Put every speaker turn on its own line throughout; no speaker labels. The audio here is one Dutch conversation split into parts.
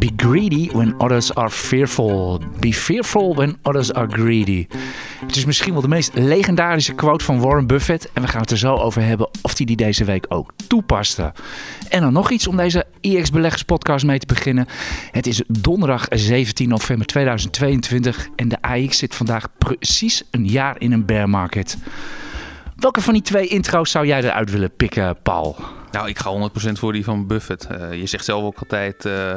Be greedy when others are fearful. Be fearful when others are greedy. Het is misschien wel de meest legendarische quote van Warren Buffett. En we gaan het er zo over hebben of hij die deze week ook toepaste. En dan nog iets om deze EX Beleggers podcast mee te beginnen. Het is donderdag 17 november 2022 en de AX zit vandaag precies een jaar in een bear market. Welke van die twee intro's zou jij eruit willen pikken, Paul?
Nou, ik ga 100% voor die van Buffett. Uh, je zegt zelf ook altijd, uh,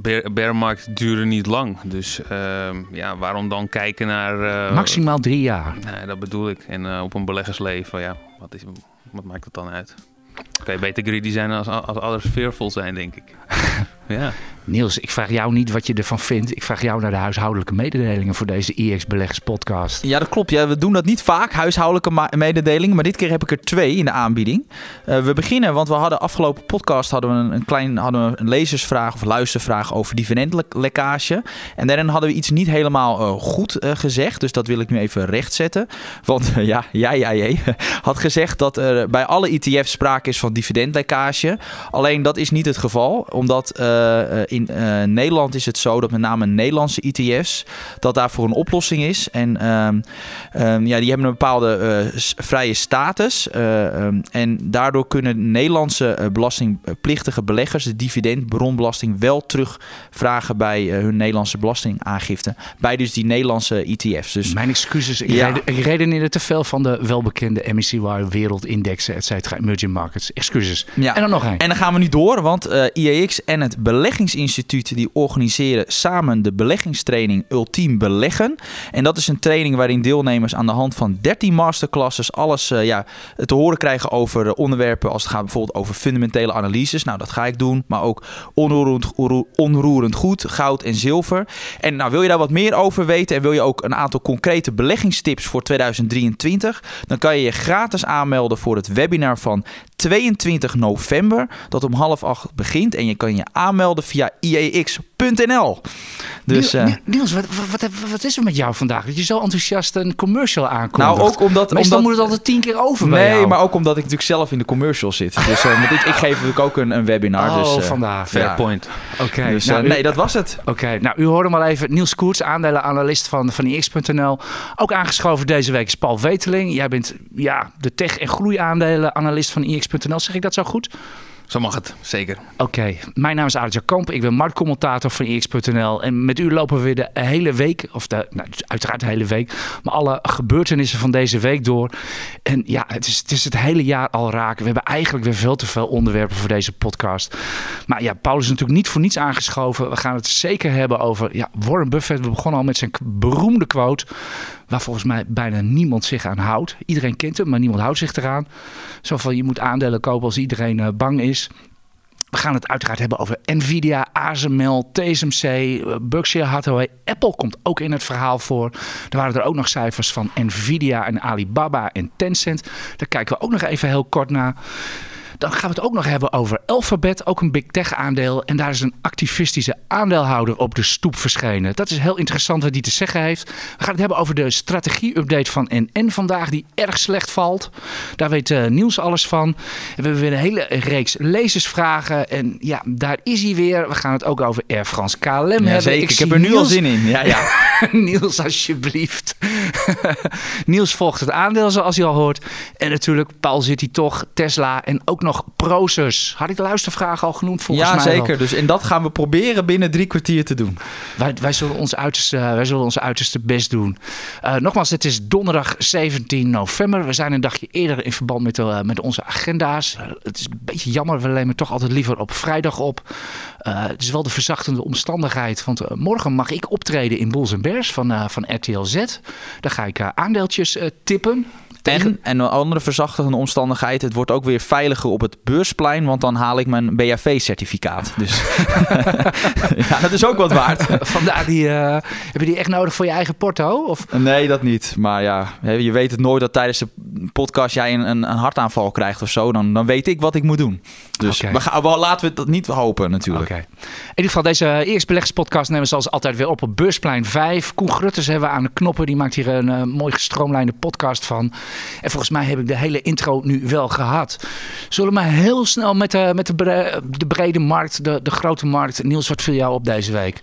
bear, bearmarkt duren niet lang. Dus uh, ja, waarom dan kijken naar... Uh,
Maximaal drie jaar.
Nee, dat bedoel ik. En op een beleggersleven, ja, wat, is, wat maakt het dan uit? Kan je beter greedy zijn als, als others fearful zijn, denk ik. ja.
Niels, ik vraag jou niet wat je ervan vindt. Ik vraag jou naar de huishoudelijke mededelingen voor deze IX Beleggers podcast.
Ja, dat klopt. Ja, we doen dat niet vaak, huishoudelijke mededelingen. Maar dit keer heb ik er twee in de aanbieding. Uh, we beginnen, want we hadden afgelopen podcast hadden we een, een klein hadden we een lezersvraag of luistervraag over dividendlekkage. En daarin hadden we iets niet helemaal uh, goed uh, gezegd. Dus dat wil ik nu even rechtzetten. Want ja, jij, jij, jij had gezegd dat er bij alle ETF's sprake is van dividendlekkage. Alleen dat is niet het geval, omdat in uh, Nederland is het zo dat met name Nederlandse ETF's, dat daarvoor een oplossing is. En um, um, ja, die hebben een bepaalde uh, vrije status. Um, en daardoor kunnen Nederlandse belastingplichtige beleggers de dividendbronbelasting wel terugvragen bij hun Nederlandse belastingaangifte. Bij dus die Nederlandse ETF's. Dus,
Mijn excuses, ik, ja. ik redeneerde te veel van de welbekende MSCY wereldindexen, et cetera, emerging markets. Excuses.
Ja.
En dan nog een.
En dan gaan we nu door, want IEX en het beleggingsinstituut instituten die organiseren samen de beleggingstraining Ultiem Beleggen. En dat is een training waarin deelnemers aan de hand van 13 masterclasses alles uh, ja, te horen krijgen over onderwerpen als het gaat bijvoorbeeld over fundamentele analyses. Nou, dat ga ik doen. Maar ook onroerend, onroerend goed, goud en zilver. En nou, wil je daar wat meer over weten en wil je ook een aantal concrete beleggingstips voor 2023, dan kan je je gratis aanmelden voor het webinar van 22 november, dat om half acht begint. En je kan je aanmelden via IEX.nl.
Dus, Niels, uh, Niels wat, wat, wat, is er met jou vandaag? Dat je zo enthousiast een commercial aankomt.
Nou, ook omdat...
Meestal
omdat,
moet het altijd tien keer over
Nee, maar ook omdat ik natuurlijk zelf in de commercial zit. Dus uh, ik, ik, geef natuurlijk ook een, een webinar.
Oh,
dus, uh,
vandaag.
Fair ja. point.
Oké. Okay,
dus, nou, nee, dat was het.
Oké, okay, nou, u hoorde maar even. Niels Koerts, aandelenanalist van, van IX.nl. Ook aangeschoven deze week is Paul Weteling. Jij bent ja, de tech- en groeiaandelenanalist van IX.nl. Zeg ik dat zo goed?
Zo mag het, zeker.
Oké, mijn naam is Adja Kamp. Ik ben marktcommentator van IX.nl. En met u lopen we weer de hele week, of de, nou, uiteraard de hele week, maar alle gebeurtenissen van deze week door. En ja, het is, het is het hele jaar al raken. We hebben eigenlijk weer veel te veel onderwerpen voor deze podcast. Maar ja, Paul is natuurlijk niet voor niets aangeschoven. We gaan het zeker hebben over ja, Warren Buffett. We begonnen al met zijn beroemde quote waar volgens mij bijna niemand zich aan houdt. Iedereen kent hem, maar niemand houdt zich eraan. Zo van je moet aandelen kopen als iedereen uh, bang is. We gaan het uiteraard hebben over Nvidia, ASML, TSMC, Berkshire Hathaway. Apple komt ook in het verhaal voor. Er waren er ook nog cijfers van Nvidia en Alibaba en Tencent. Daar kijken we ook nog even heel kort naar. Dan gaan we het ook nog hebben over Alphabet, ook een big tech aandeel. En daar is een activistische aandeelhouder op de stoep verschenen. Dat is heel interessant wat die te zeggen heeft. We gaan het hebben over de strategie-update van NN vandaag, die erg slecht valt. Daar weet uh, Niels alles van. En we hebben weer een hele reeks lezersvragen. En ja, daar is hij weer. We gaan het ook over Air France KLM ja, hebben.
Zeker. Ik, ik heb er nu
Niels...
al zin in. Ja, ja.
Niels, alsjeblieft. Niels volgt het aandeel, zoals hij al hoort. En natuurlijk, Paul zit hij toch, Tesla en ook nog Proces. Had ik de luistervraag al genoemd volgens
ja,
mij?
Ja, zeker. Dus, en dat gaan we proberen binnen drie kwartier te doen.
Wij, wij, zullen, ons uiterste, wij zullen ons uiterste best doen. Uh, nogmaals, het is donderdag 17 november. We zijn een dagje eerder in verband met, uh, met onze agenda's. Uh, het is een beetje jammer, we nemen toch altijd liever op vrijdag op. het is wel de verzachtende omstandigheid. Want morgen mag ik optreden in Bulls Bears van, van RTL Z. Daar ga ik aandeeltjes tippen.
En, en een andere verzachtende omstandigheid, het wordt ook weer veiliger op het beursplein, want dan haal ik mijn BHV-certificaat. Dus ja, dat is ook wat waard.
Vandaar die, eh, heb je die echt nodig voor je eigen porto? Of?
Nee, dat niet. Maar ja, je weet het nooit dat tijdens de podcast jij een, een, een hartaanval krijgt of zo. Dan, dan weet ik wat ik moet doen. Dus we gaan, wel, laten we dat niet hopen natuurlijk.
Oké. In ieder geval, deze eerste beleggingspodcast nemen we zoals altijd weer op op Beursplein 5. Koen Grutters hebben we aan de knoppen. Die maakt hier een eh, mooi gestroomlijnde podcast van. En volgens mij heb ik de hele intro nu wel gehad. Zullen maar heel snel met de, met de, bre- de brede markt, de, de grote markt. Niels, wat viel jou op deze week?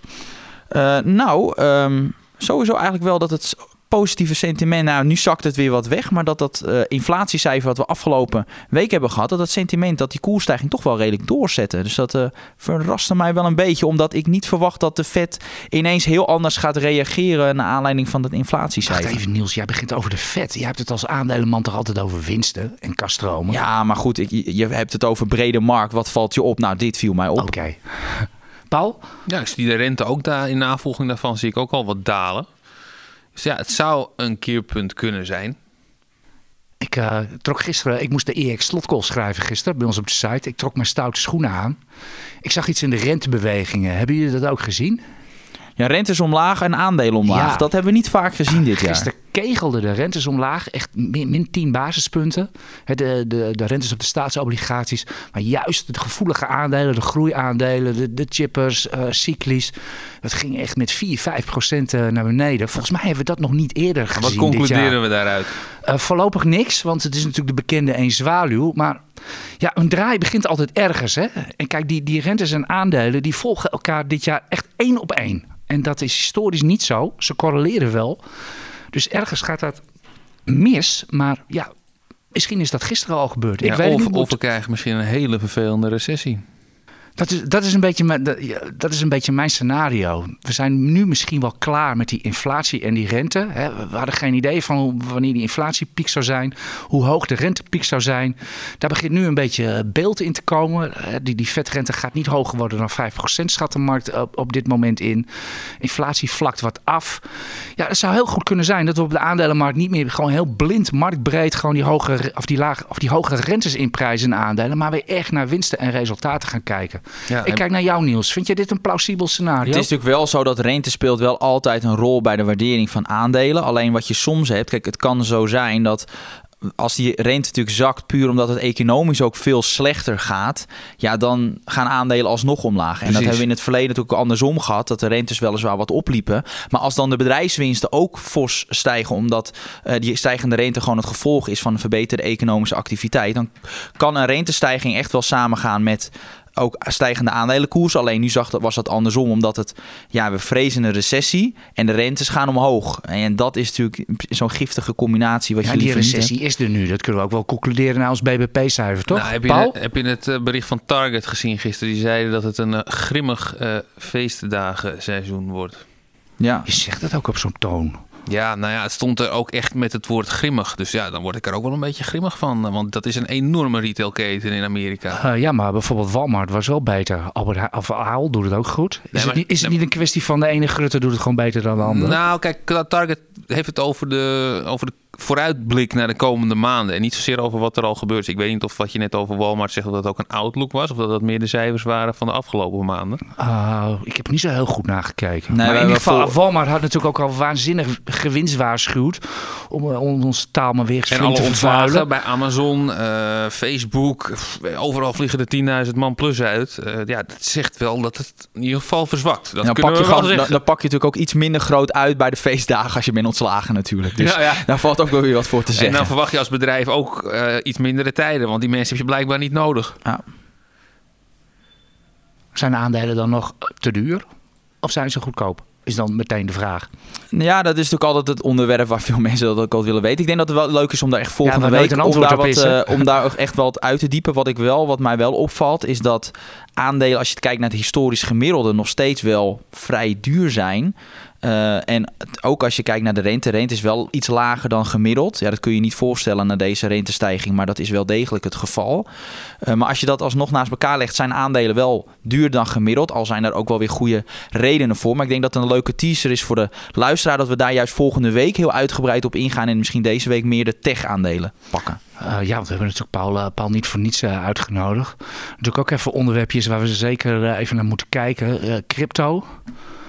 Eh, nou, ehm, sowieso eigenlijk wel dat het positieve sentiment, nou nu zakt het weer wat weg, maar dat dat eh, inflatiecijfer wat we afgelopen week hebben gehad, dat dat sentiment, dat die koersstijging toch wel redelijk doorzette. Dus dat eh, verraste mij wel een beetje, omdat ik niet verwacht dat de Fed ineens heel anders gaat reageren naar aanleiding van dat
Wacht
inflatiecijfer.
even Niels, jij begint over de vet. Jij hebt het als aandelenman toch altijd over winsten en kaststromen?
Ja, maar goed, ik, je hebt het over brede markt. Wat valt je op? Nou, dit viel mij op.
Oké. Paul?
Ja, ik zie de rente ook daar in navolging daarvan zie ik ook al wat dalen. Dus ja, het zou een keerpunt kunnen zijn.
Ik eh, trok gisteren, ik moest de EX slotcall schrijven gisteren bij ons op de site. Ik trok mijn stoute schoenen aan. Ik zag iets in de rentebewegingen. Hebben jullie dat ook gezien?
Ja, rentes omlaag en aandelen omlaag.
Ja.
Dat hebben we niet vaak gezien dit jaar.
Gisteren kegelden de rentes omlaag, echt min, min 10 basispunten. De, de, de rentes op de staatsobligaties. Maar juist de gevoelige aandelen, de groeiaandelen, de, de chippers, eh cyclies. Dat ging echt met 4, 5 procent eh, naar beneden. Volgens mij hebben we dat nog niet eerder gezien
Wat
dit jaar.
concluderen we daaruit?
Eh, voorlopig niks, want het is natuurlijk de bekende een zwaluw. Maar ja, een draai begint altijd ergens. Hè? En kijk, die, die rentes en aandelen die volgen elkaar dit jaar echt één op één. En dat is historisch niet zo. Ze correleren wel. Dus ergens gaat dat mis. Maar ja, misschien is dat gisteren al gebeurd. Ik weet
of,
niet.
of we krijgen misschien een hele vervelende recessie.
Dat is, dat, is een beetje dat, is een beetje mijn scenario. We zijn nu misschien wel klaar met die inflatie en die rente. We hadden geen idee van wanneer die inflatiepiek zou zijn. Hoe hoog de rentepiek zou zijn. Daar begint nu een beetje beeld in te komen. Hè, Die, die vetrente gaat niet hoger worden dan 5% schat de markt op, dit moment in. Inflatie vlakt wat af. Ja, het zou heel goed kunnen zijn dat we op de aandelenmarkt niet meer gewoon heel blind, marktbreed gewoon die hoge, of die, lage, of die hoge rentes inprijzen in aandelen. Maar weer echt naar winsten en resultaten gaan kijken.
Ja,
Ik kijk naar jou, Niels. Vind je dit een plausibel scenario?
Het is natuurlijk wel zo dat rente speelt wel altijd een rol bij de waardering van aandelen. Alleen wat je soms hebt, kijk, het kan zo zijn dat als die rente natuurlijk zakt, puur omdat het economisch ook veel slechter gaat, ja, dan gaan aandelen alsnog omlaag. En dat hebben we in het verleden natuurlijk andersom gehad, dat de rentes weliswaar wat opliepen. Maar als dan de bedrijfswinsten ook fors stijgen, omdat eh, die stijgende rente gewoon het gevolg is van een verbeterde economische activiteit, dan kan een rentestijging echt wel samengaan met ook stijgende aandelenkoers. Alleen nu zag dat, was dat andersom, omdat het, ja, we vrezen een recessie en de rentes gaan omhoog. En dat is natuurlijk zo'n giftige combinatie wat
ja,
je
die recessie is er nu. Dat kunnen we ook wel concluderen naar ons BBP-cijfer, toch?
Nou, heb, je,
Paul?
heb je het eh, bericht van Target gezien gisteren? Die zeiden dat het een eh, grimmig eh feestdagenseizoen wordt.
Ja.
Je zegt het ook op zo'n toon.
Ja, nou ja, het stond er ook echt met het woord grimmig. Dus ja, dan word ik er ook wel een beetje grimmig van. eh, Want dat is een enorme retailketen in Amerika.
Eh, ja, maar bijvoorbeeld Walmart was wel beter. Albert Ha- of doet het ook goed. Is,
Nee,
het, niet, is het niet een kwestie van de ene grutter doet het gewoon beter dan de andere?
Nou, kijk, Target heeft het over de, over de vooruitblik naar de komende maanden. En niet zozeer over wat er al gebeurt. Ik weet niet of wat je net over Walmart zegt, of dat ook een outlook was. Of dat dat meer de cijfers waren van de afgelopen maanden.
Ah, ik heb niet zo heel goed naar gekeken.
Nee,
maar in ieder geval, Walmart had natuurlijk ook al waanzinnig gewinst waarschuwd. Om, eh, om onze taal maar weer
En alle
te vervuilen.
bij Amazon, eh, Facebook. Overal vliegen er 10.000 man plus uit. Eh, ja, dat zegt wel dat het in ieder geval verzwakt. Dat
dan,
kunnen
pak je
we wel
gewoon, dan,
zeggen.
dan pak je natuurlijk ook iets minder groot uit bij de feestdagen als je bent ontslagen natuurlijk. Dus
Ja, ja.
daar valt ook wel weer wat voor te
En
zeggen.
dan verwacht je als bedrijf ook eh, iets mindere tijden. Want die mensen heb je blijkbaar niet nodig.
Zijn de aandelen dan nog te duur? Of zijn ze goedkoop? Is dan meteen de vraag.
Ja, dat is natuurlijk altijd het onderwerp waar veel mensen dat ook altijd willen weten. Ik denk dat het wel leuk is om daar echt volgende
nooit
week
een
om
antwoord
daar,
op
wat,
is,
eh, om daar ook echt wel wat uit te diepen. Wat, ik wel, wat mij wel opvalt, is dat aandelen, als je het kijkt naar het historisch gemiddelde, nog steeds wel vrij duur zijn. Eh, en ook als je kijkt naar de rente. Rente is wel iets lager dan gemiddeld. Ja, dat kun je niet voorstellen na deze rentestijging. Maar dat is wel degelijk het geval. Eh, maar als je dat alsnog naast elkaar legt, zijn aandelen wel duurder dan gemiddeld. Al zijn er ook wel weer goede redenen voor. Maar ik denk dat het een leuke teaser is voor de luisteraar. Dat we daar juist volgende week heel uitgebreid op ingaan. En misschien deze week meer de tech-aandelen pakken.
Eh, ja, want we hebben natuurlijk Paul, Paul niet voor niets eh, uitgenodigd. Natuurlijk ook even onderwerpjes waar we zeker even naar moeten kijken. Eh, crypto.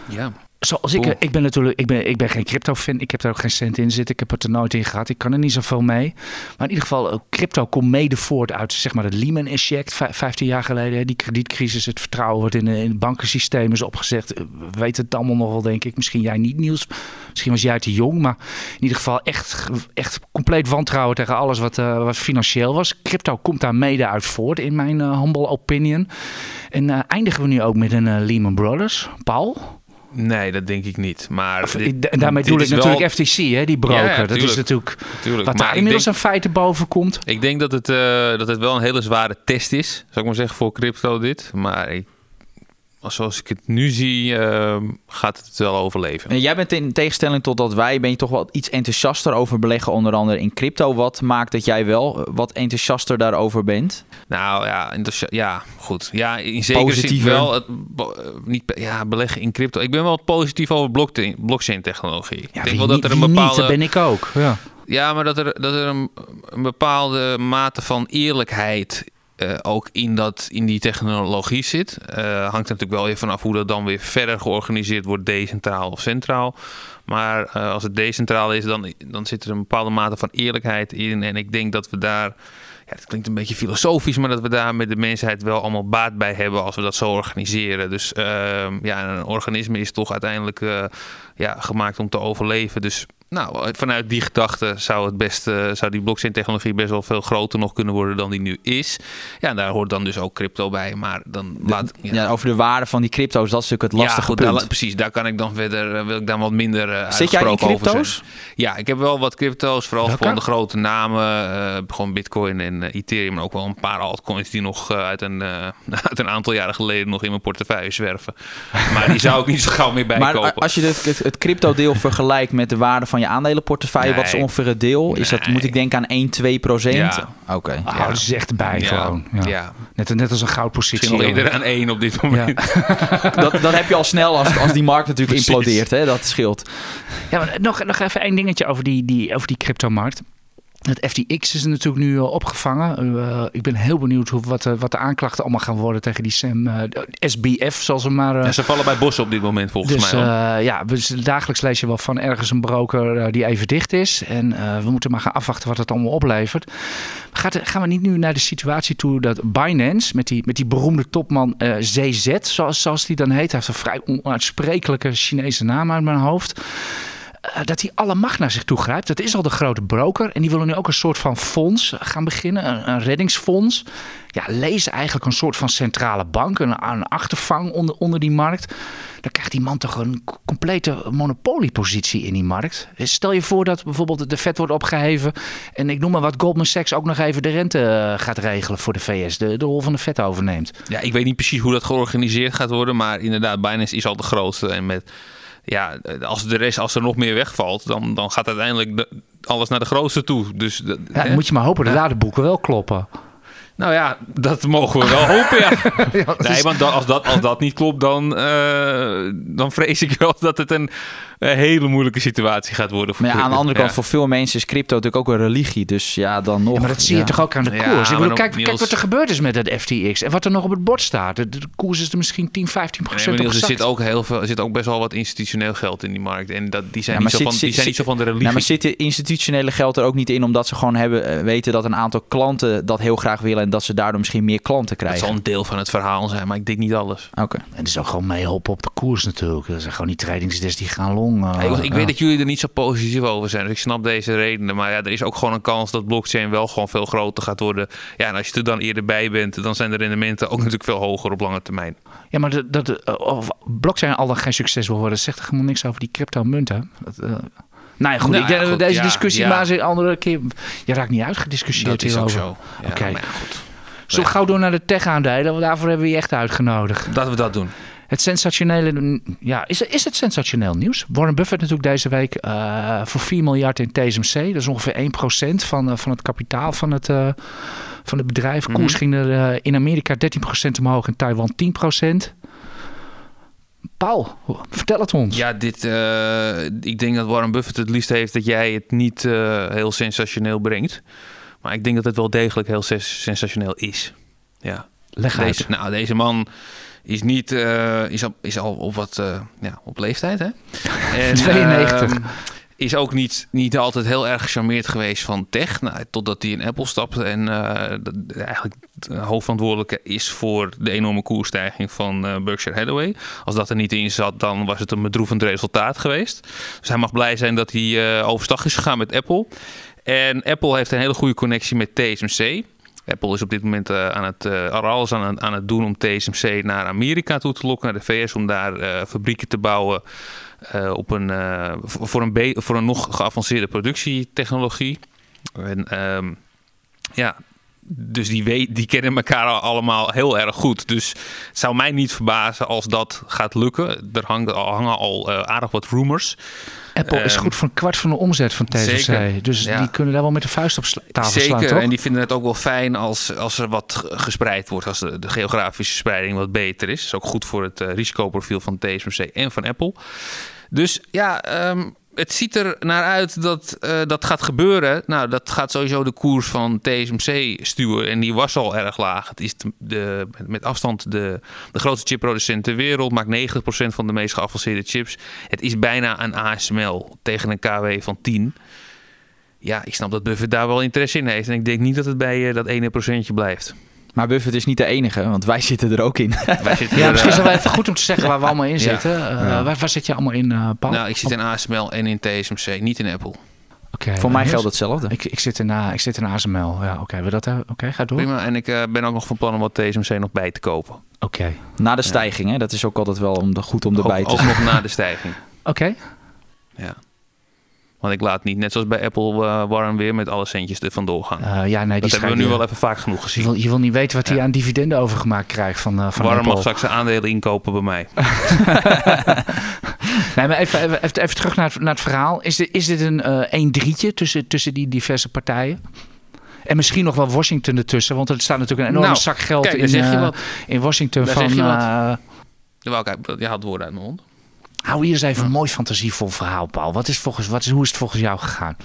Ja.
Zoals ik,
Oeh.
eh, ik ben natuurlijk, ik ben, ik ben geen crypto-fan. Ik heb daar ook geen cent in zitten. Ik heb het er nooit in gehad. Ik kan er niet zoveel mee. Maar in ieder geval, eh, crypto komt mede voort uit zeg maar, het Lehman Effect. Vij- 15 jaar geleden. Die kredietcrisis, het vertrouwen wordt in, eh, in het bankensysteem is opgezegd. We weten het allemaal nog wel, denk ik. Misschien jij niet, Niels. Misschien was jij te jong. Maar in ieder geval echt, echt compleet wantrouwen tegen alles wat, wat financieel was. Crypto komt daar mede uit voort, in mijn humble opinion. En eindigen we nu ook met een eh, Lehman Brothers. Paul?
Nee, dat denk ik niet. Maar
Of,
dit-
en daarmee
dit
bedoel ik
wel-
natuurlijk FTC, hè, die broker.
Ja, ja,
dat is
tuurlijk.
natuurlijk
Tuurlijk.
wat
Maar
daar inmiddels
denk-
aan feiten boven komt.
Ik denk dat het, eh, dat het wel een hele zware test is, zou ik maar zeggen, voor crypto dit. Maar ik, zoals ik het nu zie, eh, gaat het wel overleven.
En jij bent in tegenstelling tot dat wij, ben je toch wel iets enthousiaster over beleggen, onder andere in crypto. Wat maakt dat jij wel eh, wat enthousiaster daarover bent?
Nou ja, ja, goed. Ja, in zekere zin wel. Het, eh, niet, ja, beleggen in crypto. Ik ben wel positief over blockchain, blockchain technologie. ik denk wel dat er een bepaalde...
niet, dat ben ik ook. Ja.
Ja, maar dat er, dat er een, een bepaalde mate van eerlijkheid eh, ook in, dat, in die technologie zit. Eh, hangt er natuurlijk wel weer vanaf hoe dat dan weer verder georganiseerd wordt, decentraal of centraal. Maar eh, als het decentraal is, dan, dan zit er een bepaalde mate van eerlijkheid in. En ik denk dat we daar, ja, het klinkt een beetje filosofisch, maar dat we daar met de mensheid wel allemaal baat bij hebben als we dat zo organiseren. Dus ehm, ja, een organisme is toch uiteindelijk ja, gemaakt om te overleven. Dus nou, vanuit die gedachte zou, het best, eh, zou die blockchain-technologie best wel veel groter nog kunnen worden dan die nu is. Ja, en daar hoort dan dus ook crypto bij. Maar dan laat.
Ja. over de waarde van die crypto's, dat is natuurlijk het lastige
ja, goed,
punt.
daar- precies, daar kan ik dan verder, eh, wil ik dan wat minder eh
Zit jij in crypto's?
Ja, ik heb wel wat crypto's, vooral
Welke?
van de grote namen. gewoon Bitcoin en Ethereum, maar ook wel een paar altcoins die nog uit, een, uit een aantal jaren geleden nog in mijn portefeuille zwerven. Maar die zou ik niet zo gauw meer
Maar
bijkopen.
a- als je het, het, het crypto-deel vergelijkt met de waarde van je aandelenportefeuille, wat is ongeveer het deel? Is dat,
Nee.
moet ik denken aan 1, 2 procent?
Ja.
Oké.
Ah,
Ja.
dat is echt erbij
ja,
gewoon. Ja.
ja.
Net, net als een goudpositie.
Misschien nog eerder aan één op dit moment.
Ja.
Dat, dat heb je al snel als, als die markt natuurlijk implodeert. Hè? Dat scheelt.
Ja, maar nog, nog even één dingetje over die, die, over die cryptomarkt. Het FTX is natuurlijk nu eh, opgevangen. Uh, ik ben heel benieuwd hoe, wat, eh, wat de aanklachten allemaal gaan worden tegen die Sam, eh, SBF, zoals ze maar... eh,
Ja, ze vallen bij Bos op dit moment volgens
dus
mij. hoor.
eh, ja, dus dagelijks lees je wel van ergens een broker eh, die even dicht is. En eh, we moeten maar gaan afwachten wat het allemaal oplevert. Gaat, gaan we niet nu naar de situatie toe dat Binance, met die, met die beroemde topman eh, ZZ, zoals, zoals die dan heet, hij heeft een vrij onuitsprekelijke Chinese naam uit mijn hoofd. Eh, dat hij alle macht naar zich toe grijpt. Dat is al de grote broker. En die willen nu ook een soort van fonds gaan beginnen. Een, reddingsfonds. Ja, lees eigenlijk een soort van centrale bank. Een, een achtervang onder, onder die markt. Dan krijgt die man toch een complete monopoliepositie in die markt. Stel je voor dat bijvoorbeeld de vet wordt opgeheven. En ik noem maar wat Goldman Sachs ook nog even de rente eh, gaat regelen voor de VS. De, de rol van de vet overneemt.
Ja, ik weet niet precies hoe dat georganiseerd gaat worden. Maar inderdaad, Binance is al de grootste. En met, ja, als de rest, als er nog meer wegvalt, dan, dan gaat uiteindelijk de- alles naar de grootste toe. Dus dat-
Ja,
hè?
dan moet je maar hopen dat
Ja.
daar de boeken wel kloppen.
Nou ja, dat mogen we wel hopen, ja. Nee, want dan- als, dat, als dat niet klopt, dan, eh, dan vrees ik wel dat het een, een hele moeilijke situatie gaat worden. Voor
Maar ja, aan de andere kant,
Ja.
voor veel mensen is crypto natuurlijk ook een religie. Dus ja, dan nog.
Ja, maar dat zie je toch ook aan de
Ja,
koers. Ik bedoel, kijk, kijk wat er gebeurd is met het FTX en wat er nog op het bord staat. De, de koers is er misschien 10, 15
Nee,
procent
Niels, er zit ook heel veel, er zit ook best wel wat institutioneel geld in die markt. En dat, die zijn,
Ja,
niet, zo van, die
zit-
zijn niet zo van de religie.
Nou, maar zit het institutionele geld er ook niet in omdat ze gewoon hebben, eh, weten dat een aantal klanten dat heel graag willen en dat ze daardoor misschien meer klanten
dat
krijgen?
zal een deel van het verhaal zijn, maar ik denk niet alles.
Oké.
En het is ook gewoon meehelpen op de koers natuurlijk. Dat zijn gewoon die tradingsdes die gaan long.
Ik weet dat jullie er niet zo positief over zijn. Dus ik snap deze redenen. Maar ja, er is ook gewoon een kans dat blockchain wel gewoon veel groter gaat worden. Ja, en als je er dan eerder bij bent, dan zijn de rendementen ook natuurlijk veel hoger op lange termijn.
Ja, maar dat, dat eh, of blockchain al dan geen succes wil worden, zegt er helemaal niks over die crypto-munten. Dat, nou ja, goed.
Nou
ik denk
ja,
dat we
goed,
deze
ja,
discussie maar eens een andere keer... Je raakt niet uitgediscussieerd
Dat is ook
hierover.
zo.
Oké. Zullen we gauw door naar de tech-aandelen? Want daarvoor hebben we je echt uitgenodigd.
Dat we dat doen.
Het sensationele, ja, is, is het sensationeel nieuws? Warren Buffett natuurlijk deze week uh, voor 4 miljard in TSMC. Dat is ongeveer 1% van, uh, van het kapitaal van het, uh, van het bedrijf. Koers mm -hmm. ging er in Amerika 13% omhoog, in Taiwan 10%. Paul, vertel het ons.
Ja, dit, uh, ik denk dat Warren Buffett het liefst heeft dat jij het niet uh, heel sensationeel brengt. Maar ik denk dat het wel degelijk heel sensationeel is. Ja.
Leg
deze, uit. Nou, deze man is niet uh, is, al, is al op wat ja, op leeftijd, hè?
En, 92.
Uh, is ook niet, niet altijd heel erg gecharmeerd geweest van tech. Nou, totdat hij in Apple stapte en uh, eigenlijk hoofdverantwoordelijke is voor de enorme koersstijging van Berkshire Hathaway. Als dat er niet in zat, dan was het een bedroevend resultaat geweest. Dus hij mag blij zijn dat hij overstag is gegaan met Apple. En Apple heeft een hele goede connectie met TSMC. Apple is op dit moment uh, aan het, uh, alles aan aan het doen om TSMC naar Amerika toe te lokken, naar de VS, om daar uh, fabrieken te bouwen op een, voor, een voor een nog geavanceerde productietechnologie. En um, ja, dus die, die kennen elkaar allemaal heel erg goed. Dus het zou mij niet verbazen als dat gaat lukken. Er hangen, al aardig wat rumors.
Apple is um, goed voor een kwart van de omzet van TSMC. Zeker, dus ja. die kunnen daar wel met de vuist op tafel
zeker,
slaan, toch?
en die vinden het ook wel fijn als, als er wat gespreid wordt. Als de, de geografische spreiding wat beter is. Dat is ook goed voor het uh, risicoprofiel van TSMC en van Apple. Dus ja, um, het ziet er naar uit dat uh, dat gaat gebeuren. Nou, dat gaat sowieso de koers van TSMC stuwen. En die was al erg laag. Het is de, met afstand de, de grootste chipproducent ter wereld. Maakt 90% van de meest geavanceerde chips. Het is bijna een ASML tegen een KW van 10. Ja, ik snap dat Buffett daar wel interesse in heeft. En ik denk niet dat het bij uh, dat ene procentje blijft.
Maar Buffett is niet de enige, want wij zitten er ook in.
Wij zitten
ja,
er,
misschien is het wel even goed om te zeggen waar we allemaal in zitten. Ja. Uh, ja. waar, waar, zit je allemaal in, uh, Paul?
Nou, ik zit in ASML en in TSMC, niet in Apple.
Okay,
Voor mij geldt hetzelfde.
Ik, ik, zit in, uh, ik zit in ASML. Ja, oké. Okay. Oké, okay, ga door.
Prima. En ik uh, ben ook nog van plan om wat TSMC nog bij te kopen.
Oké. Okay.
Na de stijging, hè? Dat is ook altijd wel om de, goed om erbij te
Ook nog na de stijging.
Oké.
Ja. Want ik laat niet, net zoals bij Apple, uh, Warren weer met alle centjes er vandoor gaan.
Uh, ja, nee,
dat hebben we nu wel even vaak genoeg gezien.
Je wil, je wil niet weten wat hij ja. aan dividenden overgemaakt krijgt van, uh, van Apple.
mag straks zijn aandelen inkopen bij mij.
nee, maar even, even, even, even terug naar het, naar het, verhaal. Is dit, is dit een 1-3'tje tussen, tussen die diverse partijen? En misschien nog wel Washington ertussen, want er staat natuurlijk een enorme
nou,
zak geld
kijk,
in, in Washington.
Daar
van,
zeg je wat. Uh, je had woorden uit mijn mond.
Hou hier eens even een mooi fantasievol verhaal, Paul. Wat is volgens, wat is, hoe is het volgens jou gegaan?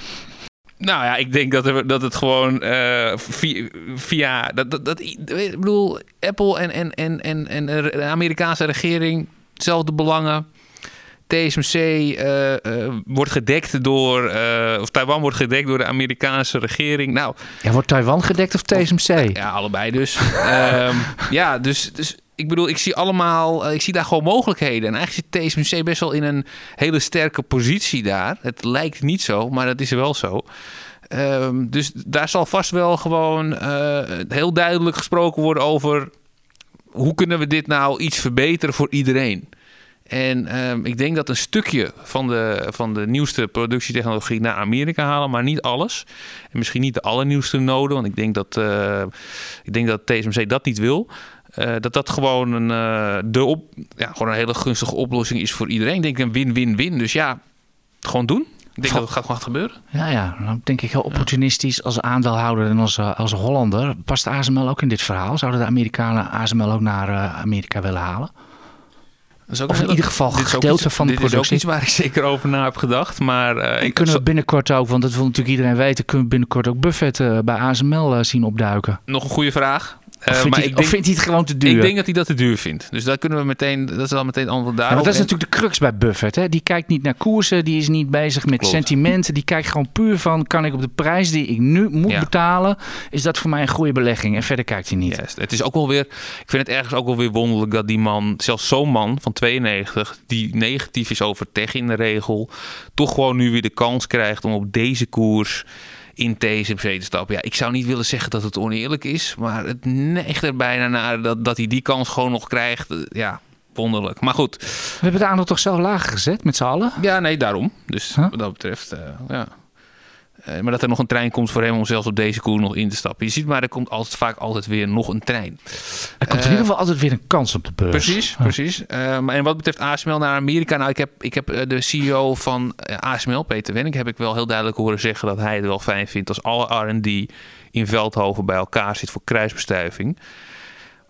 Nou ja, ik denk dat, er, dat het gewoon uh, via, via dat, dat, dat, ik bedoel, Apple en, en, en, en, en de Amerikaanse regering, hetzelfde belangen. TSMC uh, uh, wordt gedekt door, uh, of Taiwan wordt gedekt door de Amerikaanse regering. Nou,
ja, wordt Taiwan gedekt of TSMC?
Of, ja, allebei dus. um, ja, dus, dus ik bedoel, ik zie allemaal, ik zie daar gewoon mogelijkheden. En eigenlijk zit TSMC best wel in een hele sterke positie daar. Het lijkt niet zo, maar dat is wel zo. Um, dus daar zal vast wel gewoon uh, heel duidelijk gesproken worden over hoe kunnen we dit nou iets verbeteren voor iedereen. En um, ik denk dat een stukje van de, van de nieuwste productietechnologie naar Amerika halen, maar niet alles. En misschien niet de allernieuwste noden, want ik denk dat, uh, ik denk dat TSMC dat niet wil. Uh, dat dat gewoon een, uh, de op, ja, gewoon een hele gunstige oplossing is voor iedereen. Ik denk een win-win-win. Dus ja, gewoon doen. Ik denk dat het gaat gewoon gebeuren.
Ja, ja. Dan denk ik heel opportunistisch als aandeelhouder en als, als Hollander. Past ASML ook in dit verhaal? Zouden de Amerikanen ASML ook naar uh, Amerika willen halen?
Dat
of in ieder geval gedeelte
iets,
van de
dit
productie.
Dit is ook iets waar ik zeker over na heb gedacht. Maar uh,
ik kunnen we binnenkort ook, want dat wil natuurlijk iedereen weten, kunnen we binnenkort ook Buffett uh, bij ASML uh, zien opduiken.
Nog een goede vraag.
Of, vindt,
maar
hij,
ik denk,
of vindt hij het gewoon te duur?
Ik denk dat hij dat te duur vindt. Dus daar kunnen we meteen, dat is dan meteen antwoord daarop.
Ja, dat is natuurlijk de crux bij Buffett. Hè? Die kijkt niet naar koersen, die is niet bezig met
Klopt.
sentimenten. Die kijkt gewoon puur van, kan ik op de prijs die ik nu moet
Ja.
betalen, is dat voor mij een goede belegging? En verder kijkt hij niet.
Het is ook wel weer, ik vind het ergens ook wel weer wonderlijk dat die man, zelfs zo'n man van 92, die negatief is over tech in de regel, toch gewoon nu weer de kans krijgt om op deze koers in TSMC te stappen. Ja, ik zou niet willen zeggen dat het oneerlijk is, maar het neigt er bijna naar dat, dat hij die kans gewoon nog krijgt. Ja, wonderlijk. Maar goed.
We hebben de aandeel toch zelf lager gezet met z'n allen?
Ja, nee, daarom. Dus
Huh?
wat dat betreft, uh, ja. Eh, maar dat er nog een trein komt voor hem om zelfs op deze koer nog in te stappen. Je ziet maar, er komt altijd, vaak altijd weer nog een trein.
Er komt in
Eh,
ieder geval altijd weer een kans op de beurs.
Precies, precies. Eh, maar en wat betreft ASML naar Amerika, nou, ik heb, ik heb eh, de CEO van eh, ASML, Peter Wenning, heb ik wel heel duidelijk horen zeggen dat hij het wel fijn vindt als alle R&D in Veldhoven bij elkaar zit voor kruisbestuiving.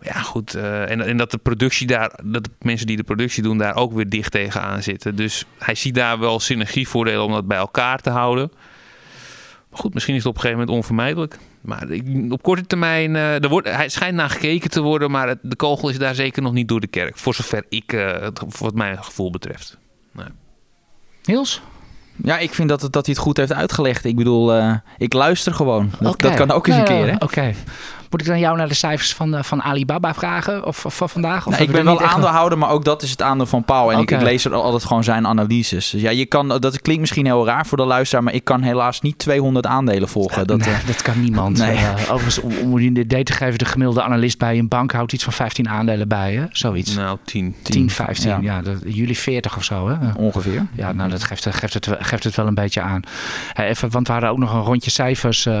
Ja, goed. eh, en, en dat de productie daar, dat de mensen die de productie doen daar ook weer dicht tegenaan zitten. Dus hij ziet daar wel synergievoordelen om dat bij elkaar te houden. Goed, misschien is het op een gegeven moment onvermijdelijk. Maar ik- op korte termijn, eh, er wordt, hij schijnt naar gekeken te worden, maar het- de kogel is daar zeker nog niet door de kerk. Voor zover ik, eh, het- wat mijn gevoel betreft.
Niels?
Ja, ik vind dat, het, dat hij het goed heeft uitgelegd. Ik bedoel, eh, ik luister gewoon. Dat, kan ook eens een keer, hè?
Oké. Moet ik dan jou naar de cijfers van, eh, van Alibaba vragen? Of, of van vandaag? Of
Nou, ik ben
we
wel aandeelhouder, maar ook dat is het aandeel van Paul. En ik, lees er al- altijd gewoon zijn analyses. Dus ja, je kan, dat klinkt misschien heel raar voor de luisteraar, maar ik kan helaas niet 200 aandelen volgen. Dat,
nee,
eh,
dat kan niemand.
Nee.
Eh, overigens, om, om een idee te geven, de gemiddelde analist bij een bank houdt iets van 15 aandelen bij, hè? Zoiets.
Nou, 10.
10, 15. Ja,
ja.
dat, jullie 40 of zo, hè?
ongeveer.
Ja, nou, dat geeft, geeft, het, geeft het wel een beetje aan. Even, want we hadden ook nog een rondje cijfers, eh,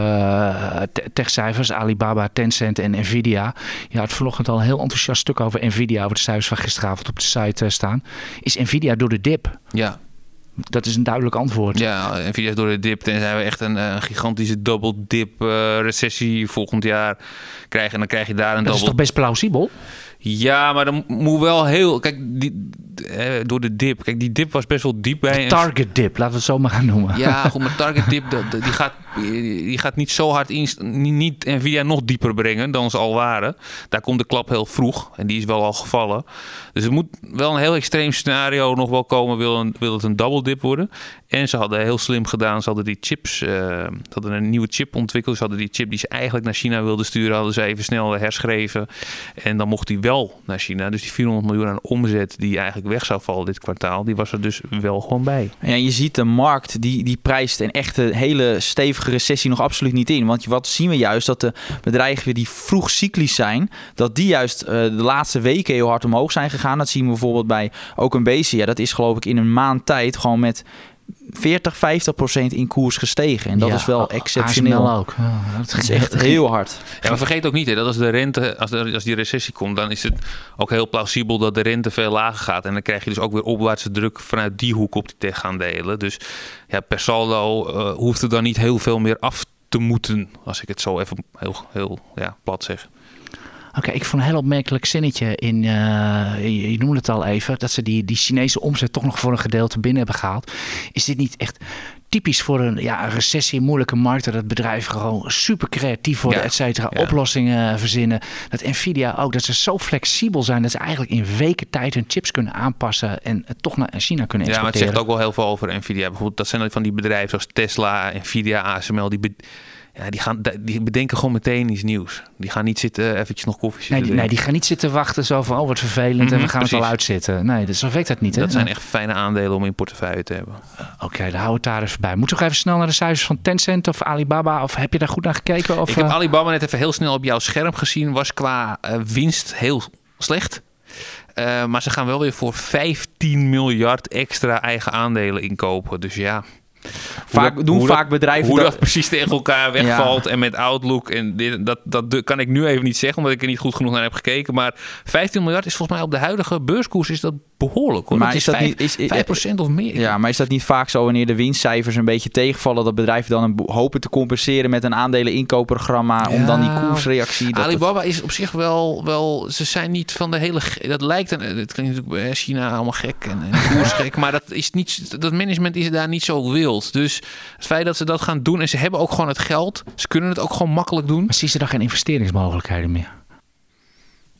te- techcijfers, Alibaba, Tencent en Nvidia. Je had vanochtend al een heel enthousiast stuk over Nvidia, over de cijfers van gisteravond op de site eh, staan. Is Nvidia door de dip?
Ja,
Dat is een duidelijk antwoord.
ja, Nvidia is door de dip. En zijn we echt een eh, gigantische double dip eh, recessie volgend jaar krijgen. En dan krijg je daar een
dat is toch best plausibel?
Ja, maar dan moet wel heel. Kijk, die, eh, door de dip. Kijk, die dip was best wel diep bij. een-
Target dip, laten we het zo maar gaan noemen.
Ja, goed, maar target dip die, gaat, die gaat niet zo hard in. Niet, Nvidia nog dieper brengen dan ze al waren. Daar komt de klap heel vroeg en die is wel al gevallen. Dus er moet wel een heel extreem scenario nog wel komen. Wil, een, wil het een double dip worden? En ze hadden heel slim gedaan. Ze hadden die chips. eh, ze hadden een nieuwe chip ontwikkeld. Ze hadden die chip die ze eigenlijk naar China wilden sturen. Hadden ze even snel herschreven. En dan mocht die wel naar China. Dus die 400 miljoen aan omzet die eigenlijk weg zou vallen dit kwartaal. Die was er dus wel gewoon bij.
Ja, je ziet de markt, die, die prijst een echte hele stevige recessie nog absoluut niet in. Want wat zien we juist? Dat de bedrijven die vroeg cyclisch zijn, dat die juist eh, de laatste weken heel hard omhoog zijn gegaan. Dat zien we bijvoorbeeld bij ook een Ja, dat is geloof ik in een maand tijd gewoon met 40, 50 procent in koers gestegen. En dat
Ja,
is wel
ASML
exceptioneel.
ook. Ja, dat
Het is echt heel hard.
Ja, maar vergeet ook niet hè, dat als de rente, als, als die recessie komt, dan is het ook heel plausibel dat de rente veel lager gaat. En dan krijg je dus ook weer opwaartse druk vanuit die hoek op die tech-aandelen. Dus ja, per saldo eh, hoeft er dan niet heel veel meer af te moeten, als ik het zo even heel, heel ja, plat zeg.
Oké, ik vond een heel opmerkelijk zinnetje in, eh, je, je noemde het al even, dat ze die, die Chinese omzet toch nog voor een gedeelte binnen hebben gehaald. Is dit niet echt typisch voor een, ja, een recessie moeilijke markten, dat bedrijven gewoon super creatief worden,
Ja,
et cetera,
ja.
oplossingen verzinnen. Dat Nvidia ook, dat ze zo flexibel zijn dat ze eigenlijk in weken tijd hun chips kunnen aanpassen en het toch naar China kunnen
Ja, maar het
exporteren.
zegt ook wel heel veel over Nvidia. Bijvoorbeeld, dat zijn van die bedrijven zoals Tesla, Nvidia, ASML. Die, ja, die, gaan, die bedenken gewoon meteen iets nieuws. Die gaan niet zitten eventjes nog koffie
Nee
zitten
die, nee, die gaan niet zitten wachten zo van, oh wat vervelend en
Mhm,
we gaan het al uitzitten. Nee, dus zo werkt dat niet. hè?
Dat zijn echt fijne aandelen om in portefeuille te hebben.
Oké, daar houden we het daar even bij. Moeten we nog even snel naar de cijfers van Tencent of Alibaba? Of heb je daar goed naar gekeken? Of,
ik heb
eh,
Alibaba net even heel snel op jouw scherm gezien. Was qua eh, winst heel slecht. Eh, maar ze gaan wel weer voor 15 miljard extra eigen aandelen inkopen. Dus ja.
Vaak,
dat-
doen
hoe dat-
vaak bedrijven
Hoe
dat-
dat precies tegen elkaar wegvalt en met Outlook. En dit, dat, dat kan ik nu even niet zeggen, omdat ik er niet goed genoeg naar heb gekeken. Maar 15 miljard is volgens mij op de huidige beurskoers is dat behoorlijk. Hoor.
Maar
dat
is dat
vijf-
niet- is- is-
5% of meer.
Ja, maar is dat niet vaak zo wanneer de winstcijfers een beetje tegenvallen, dat bedrijven dan een hopen te compenseren met een aandelen inkoopprogramma om dan die koersreactie... Dat het-
Alibaba is op zich wel, wel, ze zijn niet van de hele, dat lijkt, een- het klinkt natuurlijk bij China allemaal gek en, en maar dat is niet, dat management is daar niet zo Dus het feit dat ze dat gaan doen en ze hebben ook gewoon het geld, ze kunnen het ook gewoon makkelijk doen.
Maar zien ze daar geen investeringsmogelijkheden meer?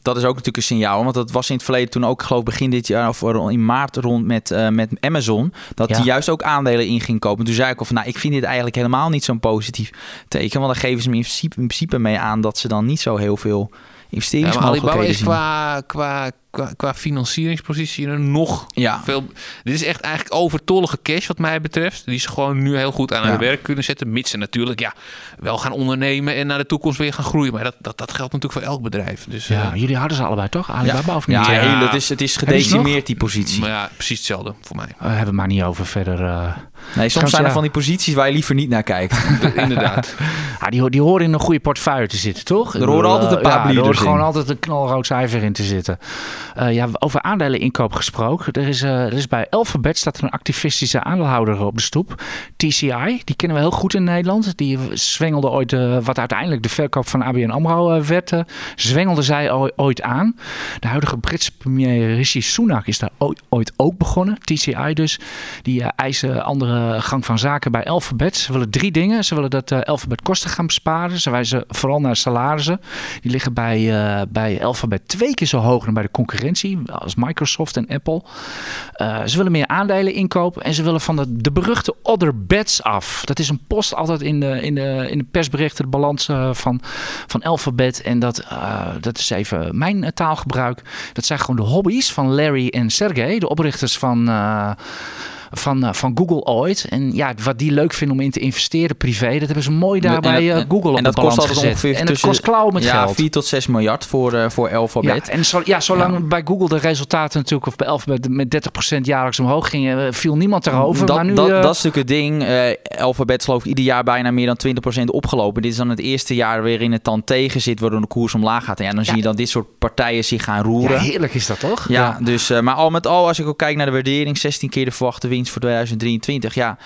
dat is ook natuurlijk een signaal. Want dat was in het verleden toen ook, geloof ik, begin dit jaar of in maart rond met, eh, met Amazon. Dat
Ja.
die juist ook aandelen in ging kopen. Toen zei ik al van, nou, ik vind dit eigenlijk helemaal niet zo'n positief teken. Want dan geven ze me in principe, in principe mee aan dat ze dan niet zo heel veel
Ja, maar
investeringsmogelijkheden
Alibaba is
zien.
qua, qua qua, qua financieringspositie er nog
Ja.
veel... Dit is echt eigenlijk overtollige cash wat mij betreft. Die ze gewoon nu heel goed aan
Ja.
het werk kunnen zetten. Mits ze natuurlijk ja, wel gaan ondernemen en naar de toekomst weer gaan groeien. Maar dat, dat, dat geldt natuurlijk voor elk bedrijf. Dus,
Ja,
eh,
jullie hadden ze allebei toch? Alibaba of niet?
Ja,
Ja.
heel- het is, het is gedecimeerd, die positie.
maar ja, precies hetzelfde voor mij.
Eh, hebben we het maar niet over verder. eh.
Nee, soms zijn er
ja.
van die posities waar je liever niet naar kijkt.
Inderdaad.
Ah, die, die horen in een goede portefeuille te zitten, toch?
Er horen altijd een paar
ja, Er hoort gewoon altijd een knalrood cijfer in te zitten. Eh, ja, over aandeleninkoop gesproken. Er is, eh, er is bij Alphabet staat er een activistische aandeelhouder op de stoep. TCI, die kennen we heel goed in Nederland. Die zwengelde ooit, eh, wat uiteindelijk de verkoop van ABN AMRO werd, zwengelde zij ooit aan. De huidige Britse premier Rishi Sunak is daar ooit, ook begonnen. TCI dus. Die eisen andere gang van zaken bij Alphabet. Ze willen drie dingen. Ze willen dat Alphabet kosten gaan besparen. Ze wijzen vooral naar salarissen. Die liggen bij, bij Alphabet twee keer zo hoog dan bij de concurrentie. Als Microsoft en Apple. Eh, ze willen meer aandelen inkopen. En ze willen van de, de beruchte other bets af. Dat is een post altijd in de, in de, in de persberichten. De balans eh, van, van Alphabet. En dat, eh, dat is even mijn taalgebruik. Dat zijn gewoon de hobby's van Larry en Sergey. De oprichters van... van, eh, van Google ooit. En ja, wat die leuk vinden om in te investeren privé, dat hebben ze mooi daar bij
dat-
eh, Google op
en
de
dat kost altijd
gezet.
ongeveer
En dat kost klauw met
ja,
geld.
4 tot 6 miljard voor, eh, voor
Ja,
Alphabet.
en zo, ja, zolang bij Google de resultaten natuurlijk of bij Alphabet met 30% jaarlijks omhoog gingen, viel niemand erover.
dat,
maar nu,
dat, dat is natuurlijk het ding. Alphabet is geloof ik ieder jaar bijna meer dan 20% opgelopen. Dit is dan het eerste jaar waarin het dan tegen zit, waardoor de koers omlaag gaat. En ja, dan zie je dat dit soort partijen zich gaan roeren.
ja, heerlijk is dat toch?
Ja, dus, maar al met al, als ik ook kijk naar de waardering, 16 keer de verwachte winst voor 2023. Ja,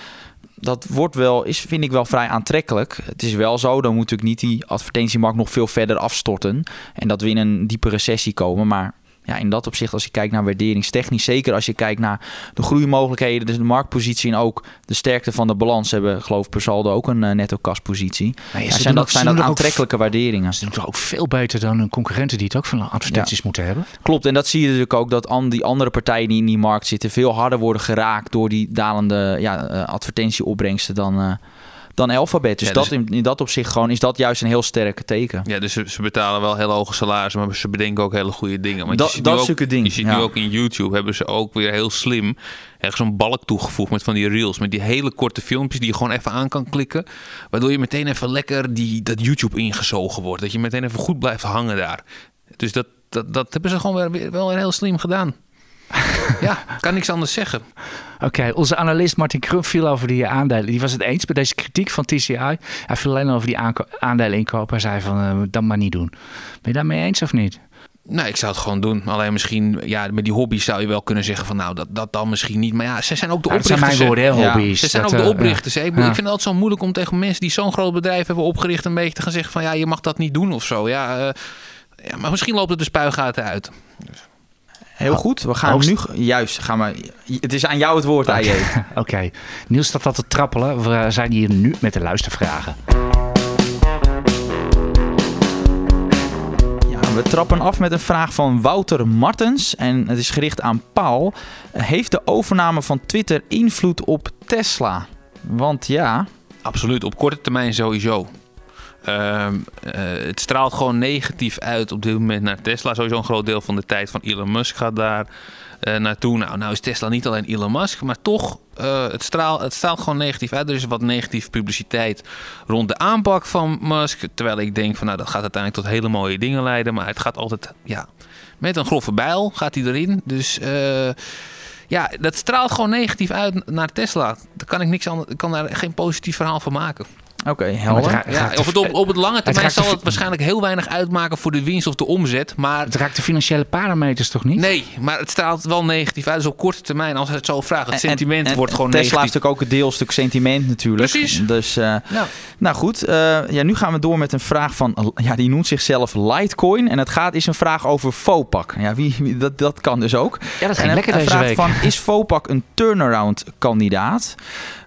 dat wordt wel, is, vind ik wel vrij aantrekkelijk. Het is wel zo, dan moet natuurlijk niet die advertentiemarkt nog veel verder afstorten. En dat we in een diepe recessie komen. Maar ja, in dat opzicht, als je kijkt naar waarderingstechnisch, zeker als je kijkt naar de groeimogelijkheden, dus de marktpositie en ook de sterkte van de balans, hebben geloof ik per saldo ook een eh, netto kaspositie. Ja, zijn dat,
ook-
zijn dat
ook
aantrekkelijke waarderingen.
Ze doen toch ook veel beter dan hun concurrenten die het ook van advertenties moeten hebben.
Klopt, en dat zie je natuurlijk ook dat an, die andere partijen die in die markt zitten veel harder worden geraakt door die dalende ja, eh, advertentieopbrengsten dan, eh, dan Alphabet. Dus,
Ja, dus-
dat in, in dat opzicht gewoon is dat juist een heel sterke teken.
Ja, dus ze, ze betalen wel heel hoge salarissen, maar ze bedenken ook hele goede dingen. Want
Dat-
je
dat
nu
is
ook,
natuurlijk het ding,
Je ziet
ja.
nu ook in YouTube, hebben ze ook weer heel slim echt zo'n balk toegevoegd met van die reels. Met die hele korte filmpjes die je gewoon even aan kan klikken. Waardoor je meteen even lekker die, dat YouTube ingezogen wordt. Dat je meteen even goed blijft hangen daar. Dus dat, dat, dat hebben ze gewoon weer, wel weer heel slim gedaan. Ja, kan niks anders zeggen.
Oké, onze analist Martin Krum viel over die aandelen. Die was het eens met deze kritiek van TCI. Hij viel alleen over die aandelen inkopen. Hij zei van, eh dat maar niet doen. Ben je daarmee eens of niet?
Nee, ik zou het gewoon doen. Alleen misschien, ja, met die hobby zou je wel kunnen zeggen van nou, dat, dat dan misschien niet. Maar ja, ze zijn ook de
Ja, dat zijn
oprichters.
mijn woorden, hè,
Ja,
hobby's.
Ze zijn
Dat,
ook de
eh,
oprichters.
Ja.
ik vind het altijd zo moeilijk om tegen mensen die zo'n groot bedrijf hebben opgericht... een beetje te gaan zeggen van ja, je mag dat niet doen of zo. Ja, eh, ja maar misschien loopt het de spuigaten uit.
Heel goed, we gaan nu... Juist, gaan we, het is aan jou het woord, AJ.
Oké, Niels staat al te trappelen. We zijn hier nu met de luistervragen.
Ja, we trappen af met een vraag van Wouter Martens. En het is gericht aan Paul. Heeft de overname van Twitter invloed op Tesla? Want ja,
Absoluut, op korte termijn sowieso. Ehm, eh, het straalt gewoon negatief uit op dit moment naar Tesla. Sowieso een groot deel van de tijd van Elon Musk gaat daar eh, naartoe. Nou, nou is Tesla niet alleen Elon Musk, maar toch, eh, het, straalt, het straalt gewoon negatief uit. Er is wat negatieve publiciteit rond de aanpak van Musk. Terwijl ik denk van, nou, dat gaat uiteindelijk tot hele mooie dingen leiden. Maar het gaat altijd, ja, met een grove bijl gaat hij erin. Dus... ja, dat straalt gewoon negatief uit naar Tesla. Daar kan ik niks anders, kan daar geen positief verhaal van maken.
Oké,
het
helder.
Ja, of het op, op het lange termijn zal het waarschijnlijk heel weinig uitmaken voor de winst of de omzet. Maar
Het raakt de financiële parameters toch niet?
nee, maar het straalt wel negatief uit. Dus op korte termijn, als het zo vraagt, het sentiment
En- en
wordt gewoon
Tesla is
negatief.
natuurlijk ook een deelstuk sentiment natuurlijk.
Precies.
Dus, eh,
Ja.
nou goed. eh, ja, nu gaan we door met een vraag van, ja, die noemt zichzelf Litecoin. En het gaat is een vraag over Fopak. Ja, wie, wie- dat, dat kan dus ook.
Ja, dat ging
En
lekker deze
vraagt
week.
van, is Fopak een turnaround kandidaat?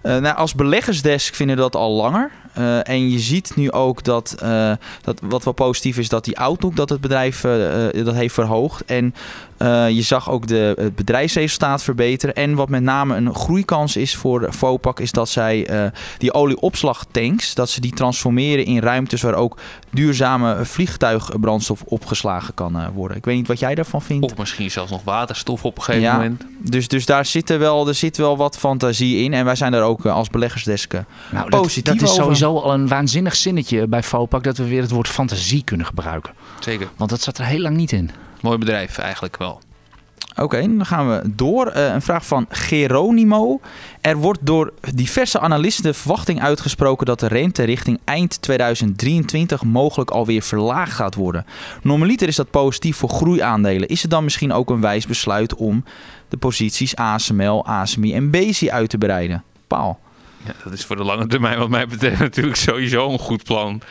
Eh, nou, als beleggersdesk vinden we dat al langer. Eh, en je ziet nu ook dat, eh, dat wat wel positief is, dat die outlook dat het bedrijf eh, dat heeft verhoogd. En Eh, je zag ook de, het bedrijfsresultaat verbeteren. En wat met name een groeikans is voor Vopak, is dat zij eh, die olieopslagtanks, dat ze die transformeren in ruimtes waar ook duurzame vliegtuigbrandstof opgeslagen kan eh, worden. Ik weet niet wat jij daarvan vindt.
Of misschien zelfs nog waterstof op een gegeven
Ja.
moment.
Dus, dus daar zit er, wel, er zit wel wat fantasie in. En wij zijn daar ook als beleggersdesk eh,
Nou, dat,
positief
dat is
over.
sowieso al een waanzinnig zinnetje bij Fopak dat we weer het woord fantasie kunnen gebruiken.
Zeker.
Want dat zat er heel lang niet in.
Mooi bedrijf eigenlijk wel.
Oké, dan gaan we door. Eh, een vraag van Geronimo. Er wordt door diverse analisten de verwachting uitgesproken dat de rente richting eind 2023 mogelijk alweer verlaagd gaat worden. Normaliter is dat positief voor groeiaandelen. Is het dan misschien ook een wijs besluit om de posities ASML, ASMI en BESI uit te breiden? Paul.
Ja, dat is voor de lange termijn wat mij betreft natuurlijk sowieso een goed plan.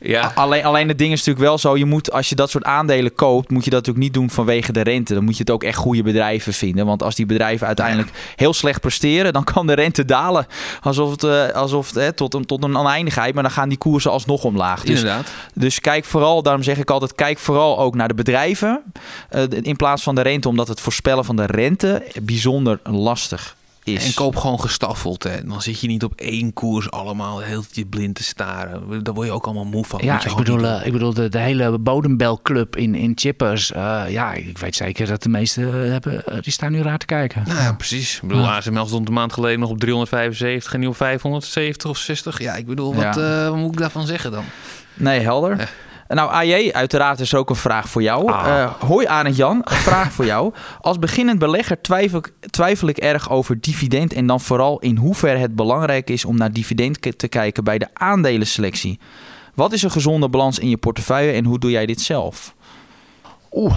Ja,
Alleen, alleen het ding is natuurlijk wel zo, je moet, als je dat soort aandelen koopt, moet je dat natuurlijk niet doen vanwege de rente. Dan moet je het ook echt goede bedrijven vinden. Want als die bedrijven uiteindelijk heel slecht presteren, dan kan de rente dalen. Alsof het, eh, alsof het hè, tot, een, tot een oneindigheid, maar dan gaan die koersen alsnog omlaag. Dus,
inderdaad.
dus kijk vooral, daarom zeg ik altijd, kijk vooral ook naar de bedrijven eh, in plaats van de rente. Omdat het voorspellen van de rente bijzonder lastig is.
En koop gewoon gestaffeld. Hè. Dan zit je niet op één koers allemaal heel je blind te staren. Daar word je ook allemaal moe van.
Ja,
je
ik bedoel,
niet
eh, ik bedoel de, de hele bodembelclub in, in Chippers. eh, ja, ik weet zeker dat de meesten eh, hebben, eh, die staan nu raar te kijken.
Nou ja, precies. Ik bedoel,
Ja.
ASML stond een maand geleden nog op 375 en nu op 570 of 60. Ja, ik bedoel, wat,
Ja.
eh, wat moet ik daarvan zeggen dan?
Nee, helder. Nou, AJ, uiteraard is er ook een vraag voor jou.
Ah.
Eh, hoi Arend Jan, een vraag voor jou. Als beginnend belegger twijfel, ik- twijfel ik erg over dividend en dan vooral in hoeverre het belangrijk is om naar dividend te kijken bij de aandelenselectie. Wat is een gezonde balans in je portefeuille en hoe doe jij dit zelf?
Oeh.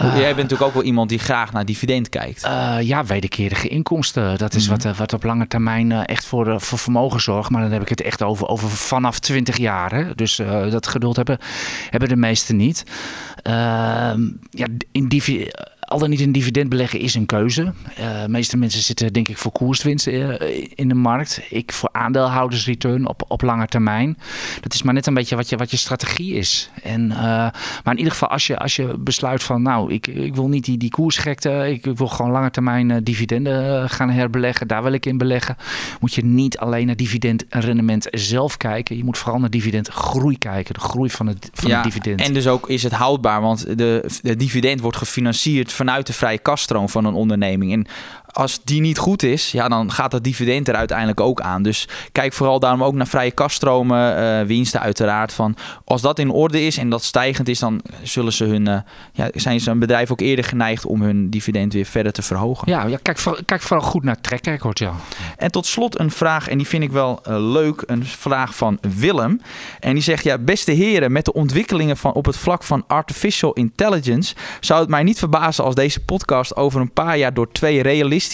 Jij bent natuurlijk ook wel iemand die graag naar dividend kijkt.
Eh, ja, wederkerige inkomsten. Dat is
Mhm.
wat, eh, wat op lange termijn eh, echt voor, eh, voor vermogen zorgt. Maar dan heb ik het echt over, over vanaf 20 jaar. Hè? Dus eh, dat geduld hebben, hebben de meesten niet. Ehm, ja, in divi- al dan niet een dividend beleggen is een keuze. Eh, de meeste mensen zitten denk ik voor koerswinst eh, in de markt. Ik voor aandeelhoudersreturn op, op lange termijn. Dat is maar net een beetje wat je, wat je strategie is. En, eh, maar in ieder geval als je, als je besluit van nou ik, ik wil niet die, die koersgekte. Ik wil gewoon lange termijn dividenden gaan herbeleggen. Daar wil ik in beleggen. Moet je niet alleen naar dividendrendement zelf kijken. Je moet vooral naar dividendgroei kijken. De groei van het, van het dividend.
En dus ook is het houdbaar, want de, de dividend wordt gefinancierd vanuit de vrije kaststroom van een onderneming. En als die niet goed is, ja, dan gaat dat dividend er uiteindelijk ook aan. Dus kijk vooral daarom ook naar vrije kaststromen, eh, winsten uiteraard. Van als dat in orde is en dat stijgend is, dan zullen ze hun, eh, ja, zijn ze een bedrijf ook eerder geneigd om hun dividend weer verder te verhogen.
ja, ja kijk, voor- kijk vooral goed naar track record, ja.
En tot slot een vraag, en die vind ik wel eh, leuk. Een vraag van Willem. En die zegt: Ja, beste heren, met de ontwikkelingen van, op het vlak van artificial intelligence. zou het mij niet verbazen als deze podcast over een paar jaar door twee realistische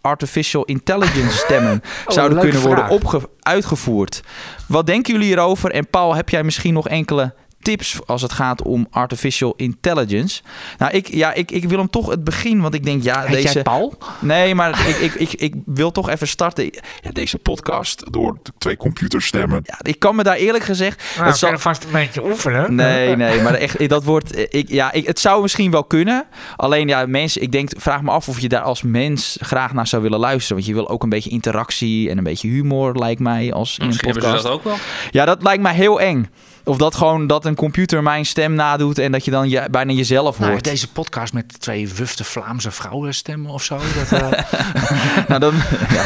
artificial intelligence stemmen zouden
leuke
kunnen worden
vraag.
uitgevoerd. Wat denken jullie hierover? En Paul, heb jij misschien nog enkele tips als het gaat om artificial intelligence? Nou, ik, ja, ik, ik wil hem toch het begin, want ik denk, ja,
Heet
deze.
jij Paul?
Nee, maar ik, ik, ik, ik wil toch even starten.
Ja, deze podcast door twee computerstemmen.
Ja, ik kan me daar eerlijk gezegd.
Nou,
het zal-
kan vast een beetje oefenen.
Nee, nee, maar echt, dat wordt. Ik, ja, ik, het zou misschien wel kunnen. Alleen ja, mensen, ik denk, vraag me af of je daar als mens graag naar zou willen luisteren. Want je wil ook een beetje interactie en een beetje humor, lijkt mij, als in een
hebben ze
podcast.
dat ook wel.
Ja, dat lijkt mij heel eng. Of dat gewoon dat een computer mijn stem nadoet en dat je dan je, bijna jezelf
Nou,
hoort.
deze podcast met twee wufte Vlaamse vrouwenstemmen of zo. Dat, eh,
Nou, dan, ja.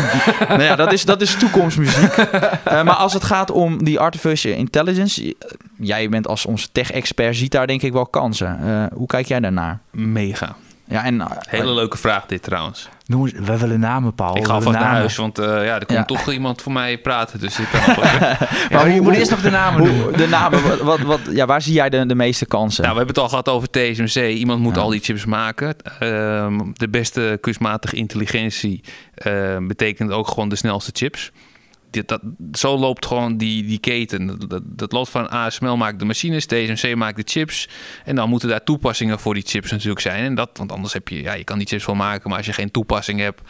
nou ja, dat is, dat is toekomstmuziek. Eh, maar als het gaat om die artificial intelligence, j- jij bent als onze tech-expert, ziet daar denk ik wel kansen. Eh, hoe kijk jij daarnaar?
Mega.
Ja, en, eh,
Hele leuke vraag dit trouwens.
noem eens- we willen namen, Paul.
ik
we
ga alvast
willen
naar
namen.
huis, want eh, ja, er komt
Ja.
toch iemand voor mij praten. Dus ik kan
Ja, maar je moet eerst nog de namen noemen.
de namen, wat, wat, wat- ja, waar zie jij de, de meeste kansen?
Nou, we hebben het al gehad over TSMC. Iemand moet
Ja.
al die chips maken. Ehm, de beste kunstmatige intelligentie eh, betekent ook gewoon de snelste chips. Dit, dat, zo loopt gewoon die, die keten. Dat, dat, dat loopt van ASML maakt de machines, TSMC maakt de chips. En dan moeten daar toepassingen voor die chips natuurlijk zijn. En dat, want anders heb je, ja, je kan die chips wel maken, maar als je geen toepassing hebt,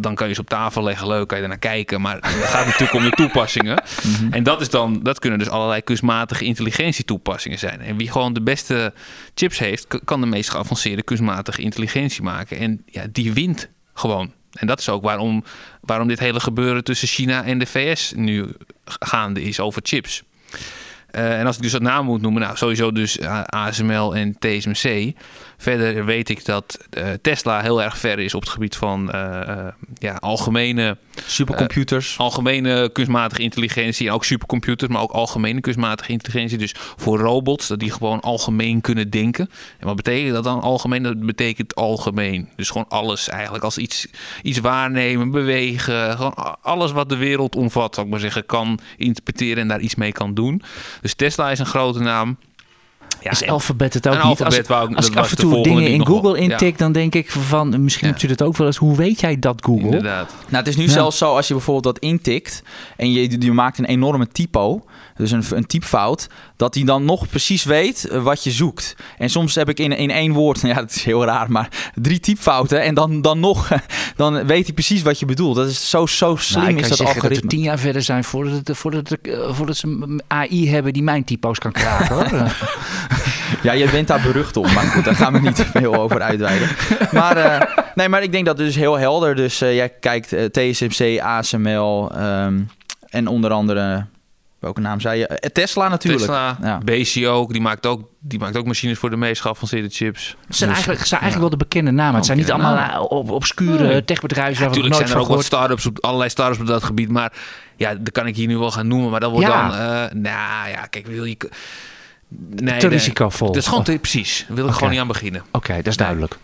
dan kan je ze op tafel leggen, leuk, kan je er naar kijken. Maar het gaat natuurlijk om de toepassingen. En dat, is dan, dat kunnen dus allerlei kunstmatige intelligentie toepassingen zijn. En wie gewoon de beste chips heeft, kan de meest geavanceerde kunstmatige intelligentie maken. En ja, die wint gewoon. En dat is ook waarom, waarom dit hele gebeuren tussen China en de VS nu gaande is over chips. Eh, en als ik dus dat naam moet noemen, nou sowieso dus ASML en TSMC. Verder weet ik dat eh, Tesla heel erg ver is op het gebied van eh, ja, algemene,
Supercomputers.
algemene kunstmatige intelligentie. En ook supercomputers, maar ook algemene kunstmatige intelligentie. Dus voor robots, dat die gewoon algemeen kunnen denken. En wat betekent dat dan algemeen? Dat betekent algemeen. Dus gewoon alles eigenlijk. Als iets, iets waarnemen, bewegen. Gewoon alles wat de wereld omvat, zou ik maar zeggen, kan interpreteren en daar iets mee kan doen. Dus Tesla is een grote naam. Ja,
is alfabet het ook niet? Als,
wou ik-
als ik af en toe dingen in Google intik, dan denk ik van, misschien
Ja.
hebt u dat ook wel eens. Hoe weet jij dat Google?
Inderdaad.
Nou, het is nu
Ja.
zelfs zo als je bijvoorbeeld dat intikt en je, je maakt een enorme typo, dus een, een typfout, dat hij dan nog precies weet eh, wat je zoekt. En soms heb ik in, in één woord, ja, dat is heel raar, maar drie typfouten en dan, dan nog, dan weet hij precies wat je bedoelt. Dat is zo, zo slim
Nou, ik
is dat algoritme.
dat we tien jaar verder zijn voordat, het, voordat, het, eh, voordat ze AI hebben die mijn typo's kan kraken. hoor.
Ja, je bent daar berucht om, maar goed, daar gaan we niet te veel over uitweiden. Maar, eh, nee, maar ik denk dat het dus heel helder. Dus eh, jij kijkt eh, TSMC, ASML ehm, en onder andere, welke naam zei je? Tesla natuurlijk.
Tesla,
Ja.
BC ook, die maakt ook, die maakt ook machines voor de meest geavanceerde chips.
Het zijn eigenlijk, het zijn eigenlijk wel de bekende namen. Het zijn niet allemaal op, obscure
Nee.
techbedrijven
Natuurlijk
nooit
zijn er ook wat start-ups, op, allerlei start-ups op dat gebied. Maar ja, dat kan ik hier nu wel gaan noemen. Maar dat wordt
Ja.
dan... eh, nou ja, kijk, wil je... Nee,
Te
nee.
risicovol.
Dat is gewoon
Oké,
te, precies. Daar wil ik
Oké.
gewoon niet aan beginnen.
dat is duidelijk.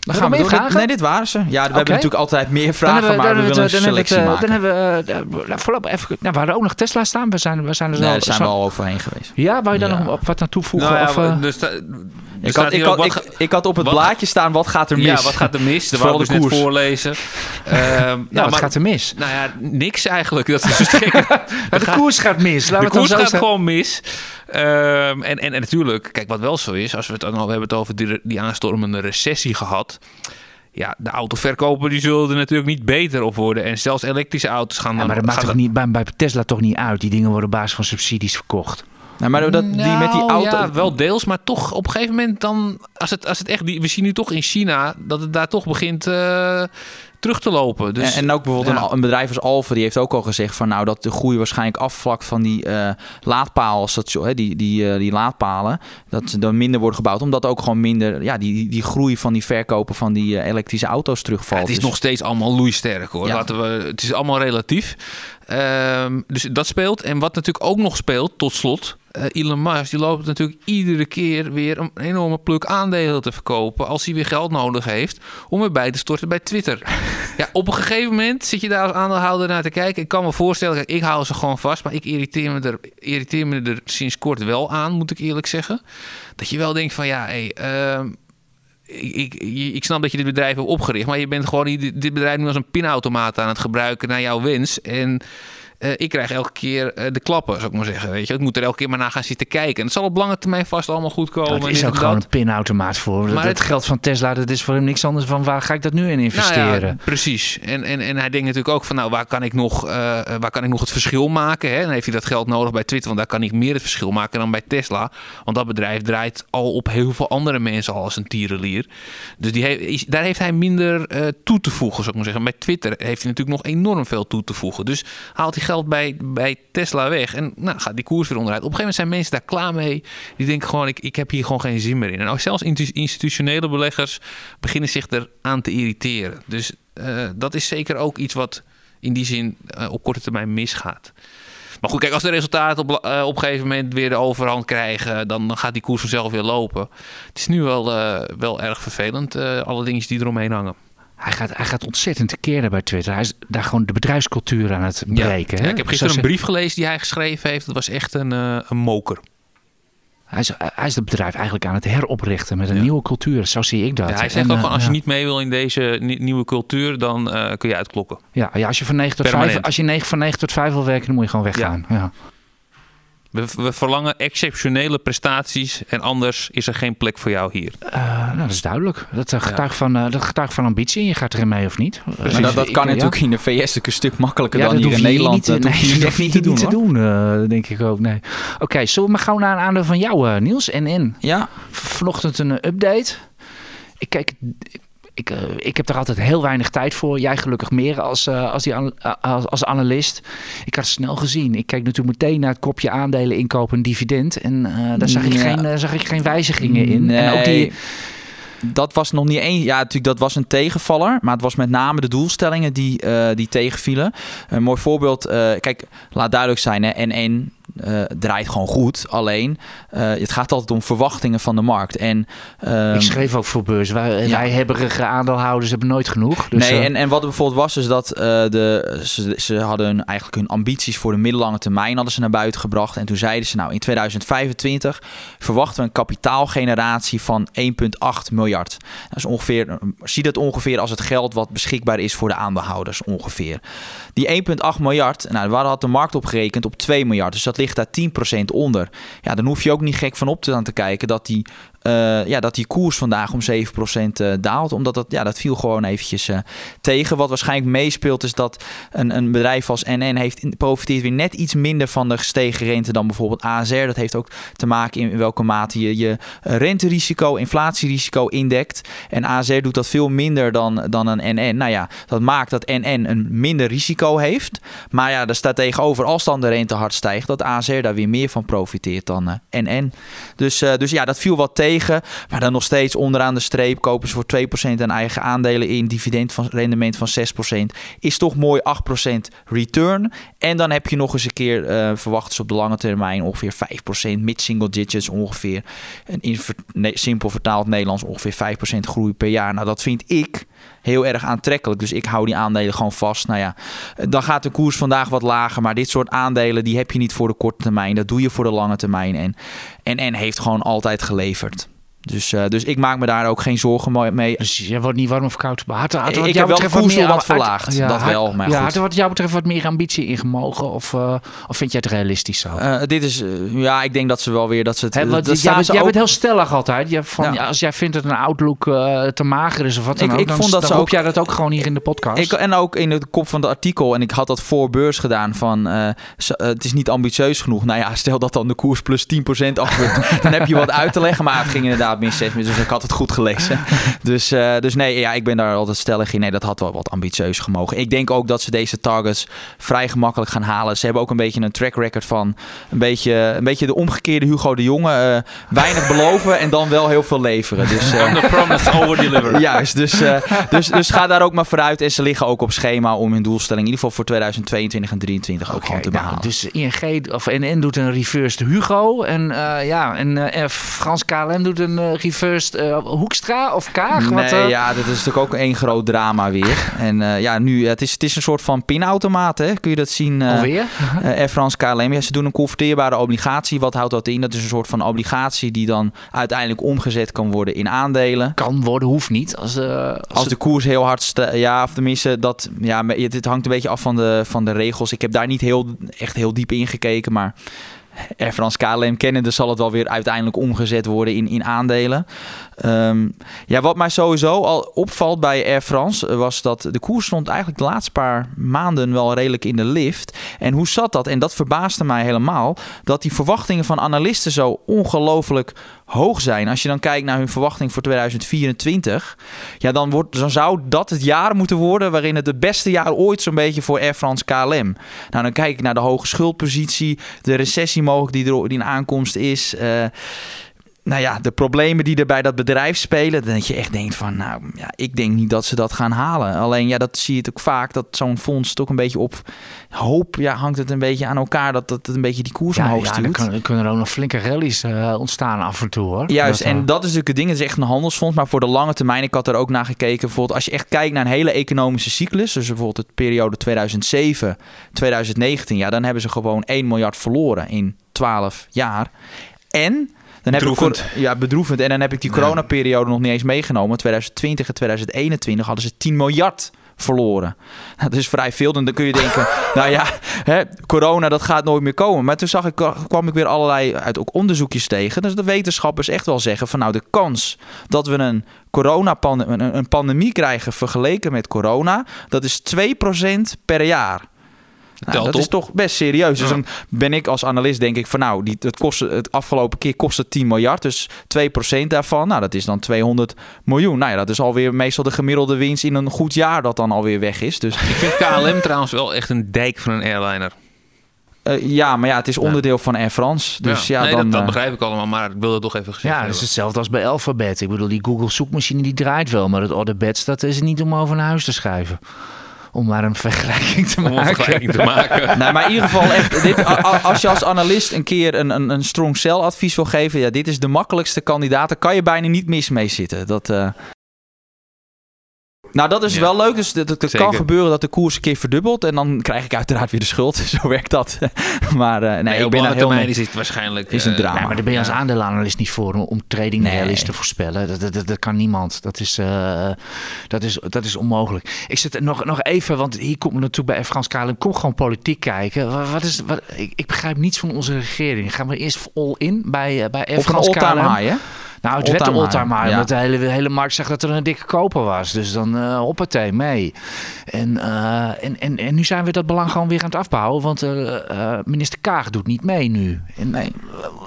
Dan gaan
we
door.
vragen?
Nee, dit waren ze. Ja, we hebben
Oké.
natuurlijk altijd meer vragen,
we-
maar
dan
we
hebben
willen
we
een
het, dan hebben we
selectie
het,
maken.
Dan hebben we, nou, voorlopig even, nou, we hadden ook nog Tesla staan. We zijn, we zijn er zo,
nee, daar zijn
zo-
we al overheen geweest.
Ja, wou je daar
Ja.
nog op wat aan toevoegen?
Nou ja,
of, eh,
dus
Ik had, ik, had, ik, had op het
wat-
blaadje staan, wat gaat er mis?
Ja, wat gaat er mis? Dat wou ik
de
dus net voorlezen. Ehm,
nou,
nou,
wat
maar-
gaat er mis?
Nou ja, niks eigenlijk. Dat is dus.
Maar de koers gaat mis.
De
dan
koers
zo
gaat gewoon mis. Ehm, en, en, en natuurlijk, kijk wat wel zo is, als we het dan al hebben het over die, die aanstormende recessie gehad. Ja, de autoverkoper die zullen er natuurlijk niet beter op worden. En zelfs elektrische auto's gaan
Ja, maar dat maakt toch niet, bij, bij Tesla toch niet uit. Die dingen worden op basis van subsidies verkocht.
Nou, maar dat, die met die
Nou,
auto...
Ja, wel deels, maar toch op een gegeven moment dan... Als het, als het echt... die- We zien nu toch in China dat het daar toch begint eh, terug te lopen. Dus,
en, en ook bijvoorbeeld
ja.
een, een bedrijf als Alfa, die heeft ook al gezegd van nou dat de groei waarschijnlijk afvlakt van die eh laadpaalstation, hè, die, die, eh, die laadpalen, dat ze dan minder worden gebouwd, omdat ook gewoon minder, ja, die, die, groei van die verkopen van die elektrische auto's
Ja,
terugvalt.
het is
Dus-
nog steeds allemaal loeisterk hoor.
Ja.
Laten we, het is allemaal relatief. Ehm, dus dat speelt. En wat natuurlijk ook nog speelt, tot slot. Eh, Elon Musk die loopt natuurlijk iedere keer weer een enorme pluk aandelen te verkopen. Als hij weer geld nodig heeft om weer bij te storten bij Twitter. ja, op een gegeven moment zit je daar als aandeelhouder naar te kijken. Ik kan me voorstellen, kijk, ik hou ze gewoon vast. Maar ik irriteer me, er, irriteer me er sinds kort wel aan, moet ik eerlijk zeggen. Dat je wel denkt van ja, hey, ehm, ik, ik, ik snap dat je dit bedrijf hebt opgericht, maar je bent gewoon dit bedrijf nu als een pinautomaat aan het gebruiken naar jouw wens. En eh, ik krijg elke keer eh, de klappen, zou ik maar zeggen. Weet je? Ik moet er elke keer maar naar gaan zitten kijken. En het zal op lange termijn vast allemaal goed komen.
Dat is ook gewoon
dat.
een pinautomaat voor.
Maar
dat
het-
geld van Tesla, dat is voor hem niks anders van waar ga ik dat nu in investeren?
Nou ja, precies. En, en, en hij denkt natuurlijk ook van, nou, waar kan ik nog, eh, waar kan ik nog het verschil maken? Hè? Dan heeft hij dat geld nodig bij Twitter, want daar kan ik meer het verschil maken dan bij Tesla. Want dat bedrijf draait al op heel veel andere mensen al als een tierenlier. Dus die heeft, daar heeft hij minder toe te voegen, zou ik maar zeggen. Bij Twitter heeft hij natuurlijk nog enorm veel toe te voegen. Dus haalt hij geld bij, bij Tesla weg en nou, gaat die koers weer onderuit. Op een gegeven moment zijn mensen daar klaar mee. Die denken gewoon, ik, ik heb hier gewoon geen zin meer in. En ook zelfs institutionele beleggers beginnen zich er aan te irriteren. Dus eh, dat is zeker ook iets wat in die zin eh, op korte termijn misgaat. Maar goed, kijk, als de resultaten op, eh, op een gegeven moment weer de overhand krijgen, dan, dan gaat die koers vanzelf weer lopen. Het is nu wel, wel erg vervelend, alle dingetjes die eromheen hangen.
Hij gaat, hij gaat ontzettend tekeer bij Twitter. Hij is daar gewoon de bedrijfscultuur aan het breken.
Ja,
hè?
ik heb gisteren een brief gelezen die hij geschreven heeft. Dat was echt een, eh, een moker.
Hij is, hij is het bedrijf eigenlijk aan het heroprichten met een
Ja.
nieuwe cultuur. Zo zie ik dat.
Ja, hij zegt
En,
ook
eh,
van, als je
ja.
niet mee wil in deze ni- nieuwe cultuur, dan eh, kun je uitklokken.
Ja, ja, als je van 9 tot 5,
Permanent.
als je 9, van 9 tot 5 wil werken, dan moet je gewoon weggaan. Ja.
We, we verlangen exceptionele prestaties en anders is er geen plek voor jou hier.
Eh, nou, dat is duidelijk. Dat, uh, getuigt van, eh, dat getuigt van ambitie. Je gaat erin mee of niet.
Maar dat, dat
ik-
kan
ja.
natuurlijk in de VS natuurlijk een stuk makkelijker
Ja,
dan hier in Nederland.
niet,
dat
nee,
hoef je niet te doen.
denk ik ook. Nee. Oké, zullen we maar gauw naar een aandeel van jou, Niels? En in.
Ja,
Vanochtend een update. Ik kijk, ik, ik, eh, ik heb daar altijd heel weinig tijd voor. Jij gelukkig meer als, eh, als, die als, als, analist. Ik had snel gezien. Ik keek natuurlijk meteen naar het kopje aandelen inkopen dividend. En eh, daar zag ik, geen, zag ik geen wijzigingen in. En ook die
dat was nog niet één. Ja, natuurlijk, dat was een tegenvaller. Maar het was met name de doelstellingen die, die tegenvielen. Een mooi voorbeeld. Kijk, laat duidelijk zijn: hè, N1 eh, draait gewoon goed. Alleen, eh, het gaat altijd om verwachtingen van de markt. En, ehm,
ik schreef ook voor beurs. Wij,
ja.
wij aandeelhouders hebben nooit genoeg. Dus
nee,
eh,
en, en wat er bijvoorbeeld was, is dat de, ze, ze hadden eigenlijk hun ambities voor de middellange termijn hadden ze naar buiten gebracht. En toen zeiden ze, nou, in 2025 verwachten we een kapitaalgeneratie van 1,8 miljard. Dat is ongeveer, zie dat ongeveer als het geld wat beschikbaar is voor de aandeelhouders ongeveer. Die 1,8 miljard, nou, waar had de markt op gerekend? Op 2 miljard. Dus dat ligt daar 10% onder. Ja, dan hoef je ook niet gek van op te aan te kijken dat die, eh, ja, dat die koers vandaag om 7% eh, daalt. Omdat dat, ja, dat viel gewoon eventjes eh, tegen. Wat waarschijnlijk meespeelt is dat een, een bedrijf als NN heeft, profiteert weer net iets minder van de gestegen rente dan bijvoorbeeld ASR. Dat heeft ook te maken in welke mate je je renterisico, inflatierisico indekt. En ASR doet dat veel minder dan, dan een NN. Nou ja, dat maakt dat NN een minder risico heeft. Maar ja, daar staat tegenover als dan de rente hard stijgt, dat ASR daar weer meer van profiteert dan NN. Dus, dus ja, dat viel wat tegen. Maar dan nog steeds onderaan de streep kopen ze voor 2% aan eigen aandelen in. Dividend van rendement van 6%. Is toch mooi 8% return. En dan heb je nog eens een keer eh verwachten ze op de lange termijn ongeveer 5%. Mid-single digits ongeveer. En in simpel vertaald Nederlands ongeveer 5% groei per jaar. Nou, dat vind ik heel erg aantrekkelijk. Dus ik hou die aandelen gewoon vast. Nou ja, dan gaat de koers vandaag wat lager. Maar dit soort aandelen die heb je niet voor de korte termijn. Dat doe je voor de lange termijn. En en, en heeft gewoon altijd geleverd. Dus, eh, dus ik maak me daar ook geen zorgen mee.
Dus jij wordt niet warm of koud. Maar had, had, wat
ik
jou
heb wel
betreft meer-
wat
had-
verlaagd, dat
had-
wel, maar
ja,
goed.
had er wat jou betreft wat meer ambitie in gemogen? Of, eh, of vind jij het realistisch zo?
Eh, dit is, ja, ik denk dat ze wel weer dat ze het. Dat
jij, bent, jij heel stellig altijd. Je, van,
Ja.
ja, als jij vindt dat een outlook te mager is of wat dan
Ik-
ook,
ik
dan,
vond dat
dan
ze ook-
jij dat ook gewoon hier in de podcast.
Ik, en ook in de kop van het artikel, en ik had dat voor beurs gedaan, van het is niet ambitieus genoeg. Nou ja, stel dat dan de koers plus 10% afgebeurt, dan heb je wat uit te leggen. Maar het ging inderdaad min 6 dus ik had het goed gelezen. Dus, eh, dus nee, ja, ik ben daar altijd stellig in. Nee, dat had wel wat ambitieus gemogen. Ik denk ook dat ze deze targets vrij gemakkelijk gaan halen. Ze hebben ook een beetje een track record van een beetje, een beetje de omgekeerde Hugo de Jonge. eh, weinig beloven en dan wel heel veel leveren. Dus, eh,
The promise over deliver.
Juist, dus, eh, dus, dus ga daar ook maar vooruit. En ze liggen ook op schema om hun doelstelling, in ieder geval voor 2022 en 2023, ook gewoon te
nou,
behalen.
dus ING of NN doet een reversed Hugo. En, eh, ja, en eh, Frans KLM doet een eh, reversed eh, Hoekstra of Kaag.
Nee,
wat, eh,
ja, dat is natuurlijk ook één groot drama weer. En ja, nu, het is, het is een soort van pinautomaat, hè? Kun je dat zien?
Alweer?
Air France KLM. Ja, ze doen een converteerbare obligatie. Wat houdt dat in? Dat is een soort van obligatie die dan uiteindelijk omgezet kan worden in aandelen.
Kan worden, hoeft niet. Als, als,
Als de koers heel hard ja, of tenminste dat, ja, dit hangt een beetje af van de, van de regels. Ik heb daar niet heel, echt heel diep in gekeken, maar Air France KLM kennende zal het wel weer uiteindelijk omgezet worden in, in aandelen. Ehm, ja, wat mij sowieso al opvalt bij Air France eh, was dat de koers stond eigenlijk de laatste paar maanden wel redelijk in de lift. En hoe zat dat? En dat verbaasde mij helemaal, dat die verwachtingen van analisten zo ongelooflijk hoog zijn. Als je dan kijkt naar hun verwachting voor 2024, ja, dan, wordt, dan zou dat het jaar moeten worden waarin het het beste jaar ooit zo'n beetje voor Air France KLM. Nou, dan kijk ik naar de hoge schuldpositie, de recessie mogelijk die er in aankomst is. eh, nou ja, de problemen die er bij dat bedrijf spelen, dat je echt denkt van, nou ja, ik denk niet dat ze dat gaan halen. Alleen ja, dat zie je het ook vaak, dat zo'n fonds toch een beetje op hoop, ja, hangt het een beetje aan elkaar, dat dat het een beetje die koers
ja,
omhoog
ja,
stuurt.
dan kan- kunnen er ook nog flinke rallies eh, ontstaan af en toe hoor.
Juist,
Dat, eh,
en dat is natuurlijk het ding. Het is echt een handelsfonds. Maar voor de lange termijn, ik had er ook naar gekeken. Bijvoorbeeld als je echt kijkt naar een hele economische cyclus. Dus bijvoorbeeld de periode 2007, 2019. Ja, dan hebben ze gewoon 1 miljard verloren in 12 jaar. En Dan heb ik
Bedroevend.
cor- ja, bedroevend. En dan heb ik die coronaperiode nog niet eens meegenomen. 2020 en 2021 hadden ze 10 miljard verloren. Dat is vrij veel. En dan kun je denken, nou ja, hè, corona dat gaat nooit meer komen. Maar toen zag ik, kwam ik weer allerlei uit ook onderzoekjes tegen. Dus de wetenschappers echt wel zeggen van nou de kans dat we een corona een, een pandemie krijgen vergeleken met corona, dat is 2% per jaar. Nou,
Telt
dat
op.
is toch best serieus. Dus
Ja.
dan ben ik als analist denk ik van nou, die, het, kostte, het afgelopen keer kostte 10 miljard. Dus 2% daarvan, nou dat is dan 200 miljoen. Nou ja, dat is alweer meestal de gemiddelde winst in een goed jaar dat dan alweer weg is. Dus
Ik vind KLM trouwens wel echt een dijk van een airliner.
eh, ja, maar ja, het is onderdeel van Air France. Dus ja,
nee,
dan...
dat, dat
eh,
begrijp ik allemaal, maar ik wilde het toch even gezegd
Ja, dat
hebben.
is hetzelfde als bij Alphabet. Ik bedoel, die Google zoekmachine die draait wel, maar het orderbed dat is niet om over naar huis te schrijven. Om maar een vergelijking te maken.
vergelijking te maken.
Nee, maar in ieder geval echt. Dit, als je als analist een keer een, een, een strong cell advies wil geven, ja, dit is de makkelijkste kandidaat. Daar kan je bijna niet mis mee zitten. Dat. eh, Nou, dat is
Ja.
wel leuk. Dus het, kan gebeuren dat de koers een keer verdubbelt. En dan krijg ik uiteraard weer de schuld. Zo werkt dat. maar eh, nee,
Nee,
ik ben er heel
termijn is het waarschijnlijk...
Is een
eh,
drama.
Ja, maar daar ben je als
Ja.
aandeelanalist niet voor om- trading
Nee.
rallies te voorspellen. Dat, dat, dat, dat kan niemand. Dat is, eh, dat is, dat is onmogelijk. Ik zit nog, nog even, want hier komt natuurlijk bij France KLM. Kom gewoon politiek kijken. Wat, wat is, wat, ik, ik begrijp niets van onze regering. Gaan we eerst all in bij, bij Air
Op een all-time high, hè?
Nou, het werd de
high. ja.
Omdat de hele, de hele markt zegt dat er een dikke koper was. Dus dan eh hoppatee, mee. En, eh, en, en, en nu zijn we dat belang gewoon weer aan het afbouwen. Want eh, minister Kaag doet niet mee nu. En,
Nee.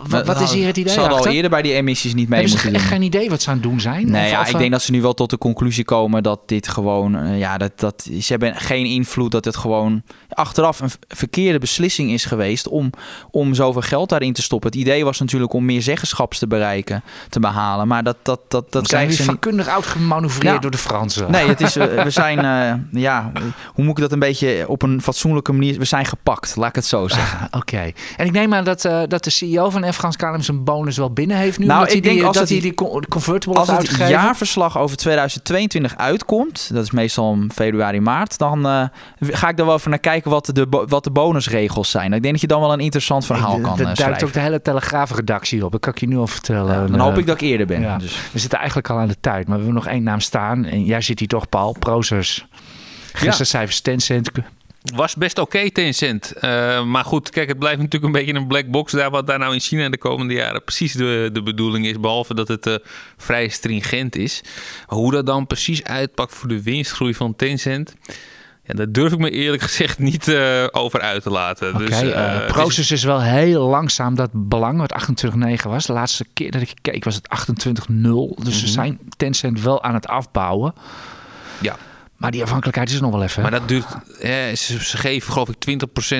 wat, wat is hier het idee
Ze hadden al eerder bij die emissies niet mee
Hebben ze
moeten doen.
geen idee wat ze aan het doen zijn?
Nee,
Of-
ja,
of,
ik denk dat ze nu wel tot de conclusie komen dat dit gewoon, ja, dat, dat ze hebben geen invloed, dat het gewoon achteraf een verkeerde beslissing is geweest om, om zoveel geld daarin te stoppen. Het idee was natuurlijk om meer zeggenschaps te bereiken, te behalen, maar dat, dat, dat, dat
zijn
ze niet.
vakkundig uitgemanoeuvreerd
Ja.
door de Fransen.
Nee, het is, eh, we zijn, eh, ja, hoe moet ik dat een beetje op een fatsoenlijke manier, we zijn gepakt, laat ik het zo zeggen.
Oké. En ik neem aan dat, eh, dat de CEO van Air France KLM zijn bonus wel binnen heeft nu.
Nou, ik
hij
denk
die,
als
dat
het-
hij die con- convertible
Als het jaarverslag over 2022 uitkomt, dat is meestal om februari, maart, dan ga ik er wel even naar kijken wat de, wat de bonusregels zijn. Ik denk dat je dan wel een interessant verhaal kan
Dat
eh,
duikt
schrijven.
ook de hele Telegraafredactie op. Dat kan ik je nu al vertellen.
dan hoop ik dat ik eerder ben.
ja.
Dus.
We zitten eigenlijk al aan de tijd, maar we hebben nog één naam staan. En jij zit hier toch, Paul. Prozers. Gisteren cijfers Tencent.
Was best oké, Tencent. Eh, maar goed, kijk, het blijft natuurlijk een beetje een black box daar. Wat daar nou in China de komende jaren precies de, de bedoeling is. Behalve dat het eh, vrij stringent is. Hoe dat dan precies uitpakt voor de winstgroei van Tencent. Ja, daar durf ik me eerlijk gezegd niet eh, over uit te laten.
Oké,
dus, eh,
eh,
het is-
Proces is wel heel langzaam dat belang, wat 28,9 was. De laatste keer dat ik keek was het 28,0. Dus ze
Mhm.
zijn Tencent wel aan het afbouwen.
Ja.
Maar die afhankelijkheid is er nog wel even.
Maar dat duurt, eh, ze, ze geven geloof ik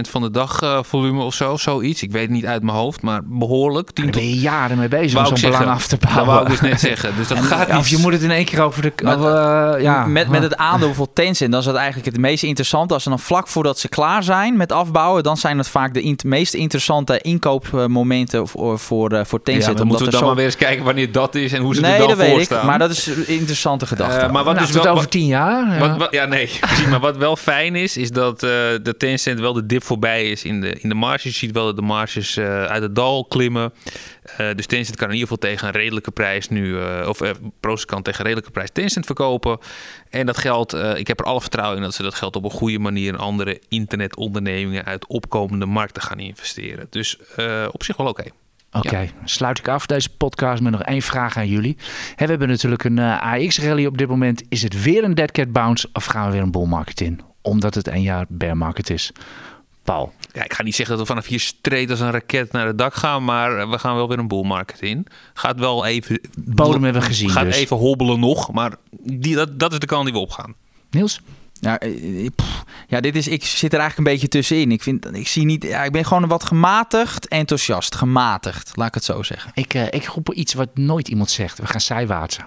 20% van de dagvolume of zo, zoiets. Ik weet het niet uit mijn hoofd, maar behoorlijk. 10
Daar
tot,
ben je jaren mee bezig om zo'n
zeggen.
belang af te
dat
bouwen.
wou ik dus net zeggen. Dus dat gaat niet.
of je moet het in één keer over de... Eh, ja.
met, met het aandeel voor Tencent, dan is dat eigenlijk het meest interessante. Als ze dan vlak voordat ze klaar zijn met afbouwen, dan zijn het vaak de meest interessante inkoopmomenten voor, voor, eh, voor
Ja,
Tencent.
dan moeten we dan
zo-
maar weer eens kijken wanneer dat is en hoe ze
Nee,
er
dat
dan
weet
voor
ik. Maar dat is een interessante gedachte.
Eh, maar wat
nou,
dus wel,
over tien jaar. Ja.
Wat, wat- ja, nee, precies. Maar wat wel fijn is, is dat eh de Tencent wel de dip voorbij is in de, in de marges. Je ziet wel dat de marges eh, uit het dal klimmen. Eh, dus Tencent kan in ieder geval tegen een redelijke prijs nu, of Proces kan tegen een redelijke prijs Tencent verkopen. En dat geld, ik heb er alle vertrouwen in dat ze dat geld op een goede manier in andere internetondernemingen uit opkomende markten gaan investeren. Dus op zich wel oké.
Oké, sluit ik af deze podcast met nog één vraag aan jullie. We hebben natuurlijk een eh, AX-rally op dit moment. Is het weer een dead cat bounce of gaan we weer een bull market in? Omdat het een jaar bear market is. Paul.
Ja, ik ga niet zeggen dat we vanaf hier streed als een raket naar het dak gaan, maar we gaan wel weer een bull market in. Gaat wel even...
Bodem hebben we gezien
Gaat
dus.
even hobbelen nog, maar die, dat, dat is de kant die we opgaan.
Niels?
Ja, eh, eh, ja, dit is, ik zit er eigenlijk een beetje tussenin. Ik, vind, ik, zie niet, ja, ik ben gewoon wat gematigd enthousiast. Gematigd, laat ik het zo zeggen.
Ik, eh, ik roep iets wat nooit iemand zegt. We gaan zijwaartsen.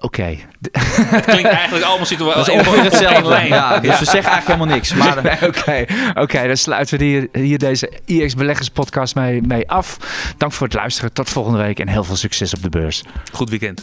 Oké.
Het klinkt eigenlijk allemaal zitten we
ongeveer hetzelfde.
lijn.
Ja, dus we zeggen eigenlijk helemaal niks. Maar
Nee, Oké, Oké, dan sluiten we hier, hier deze IX Beleggers podcast mee, mee af. Dank voor het luisteren. Tot volgende week en heel veel succes op de beurs.
Goed weekend.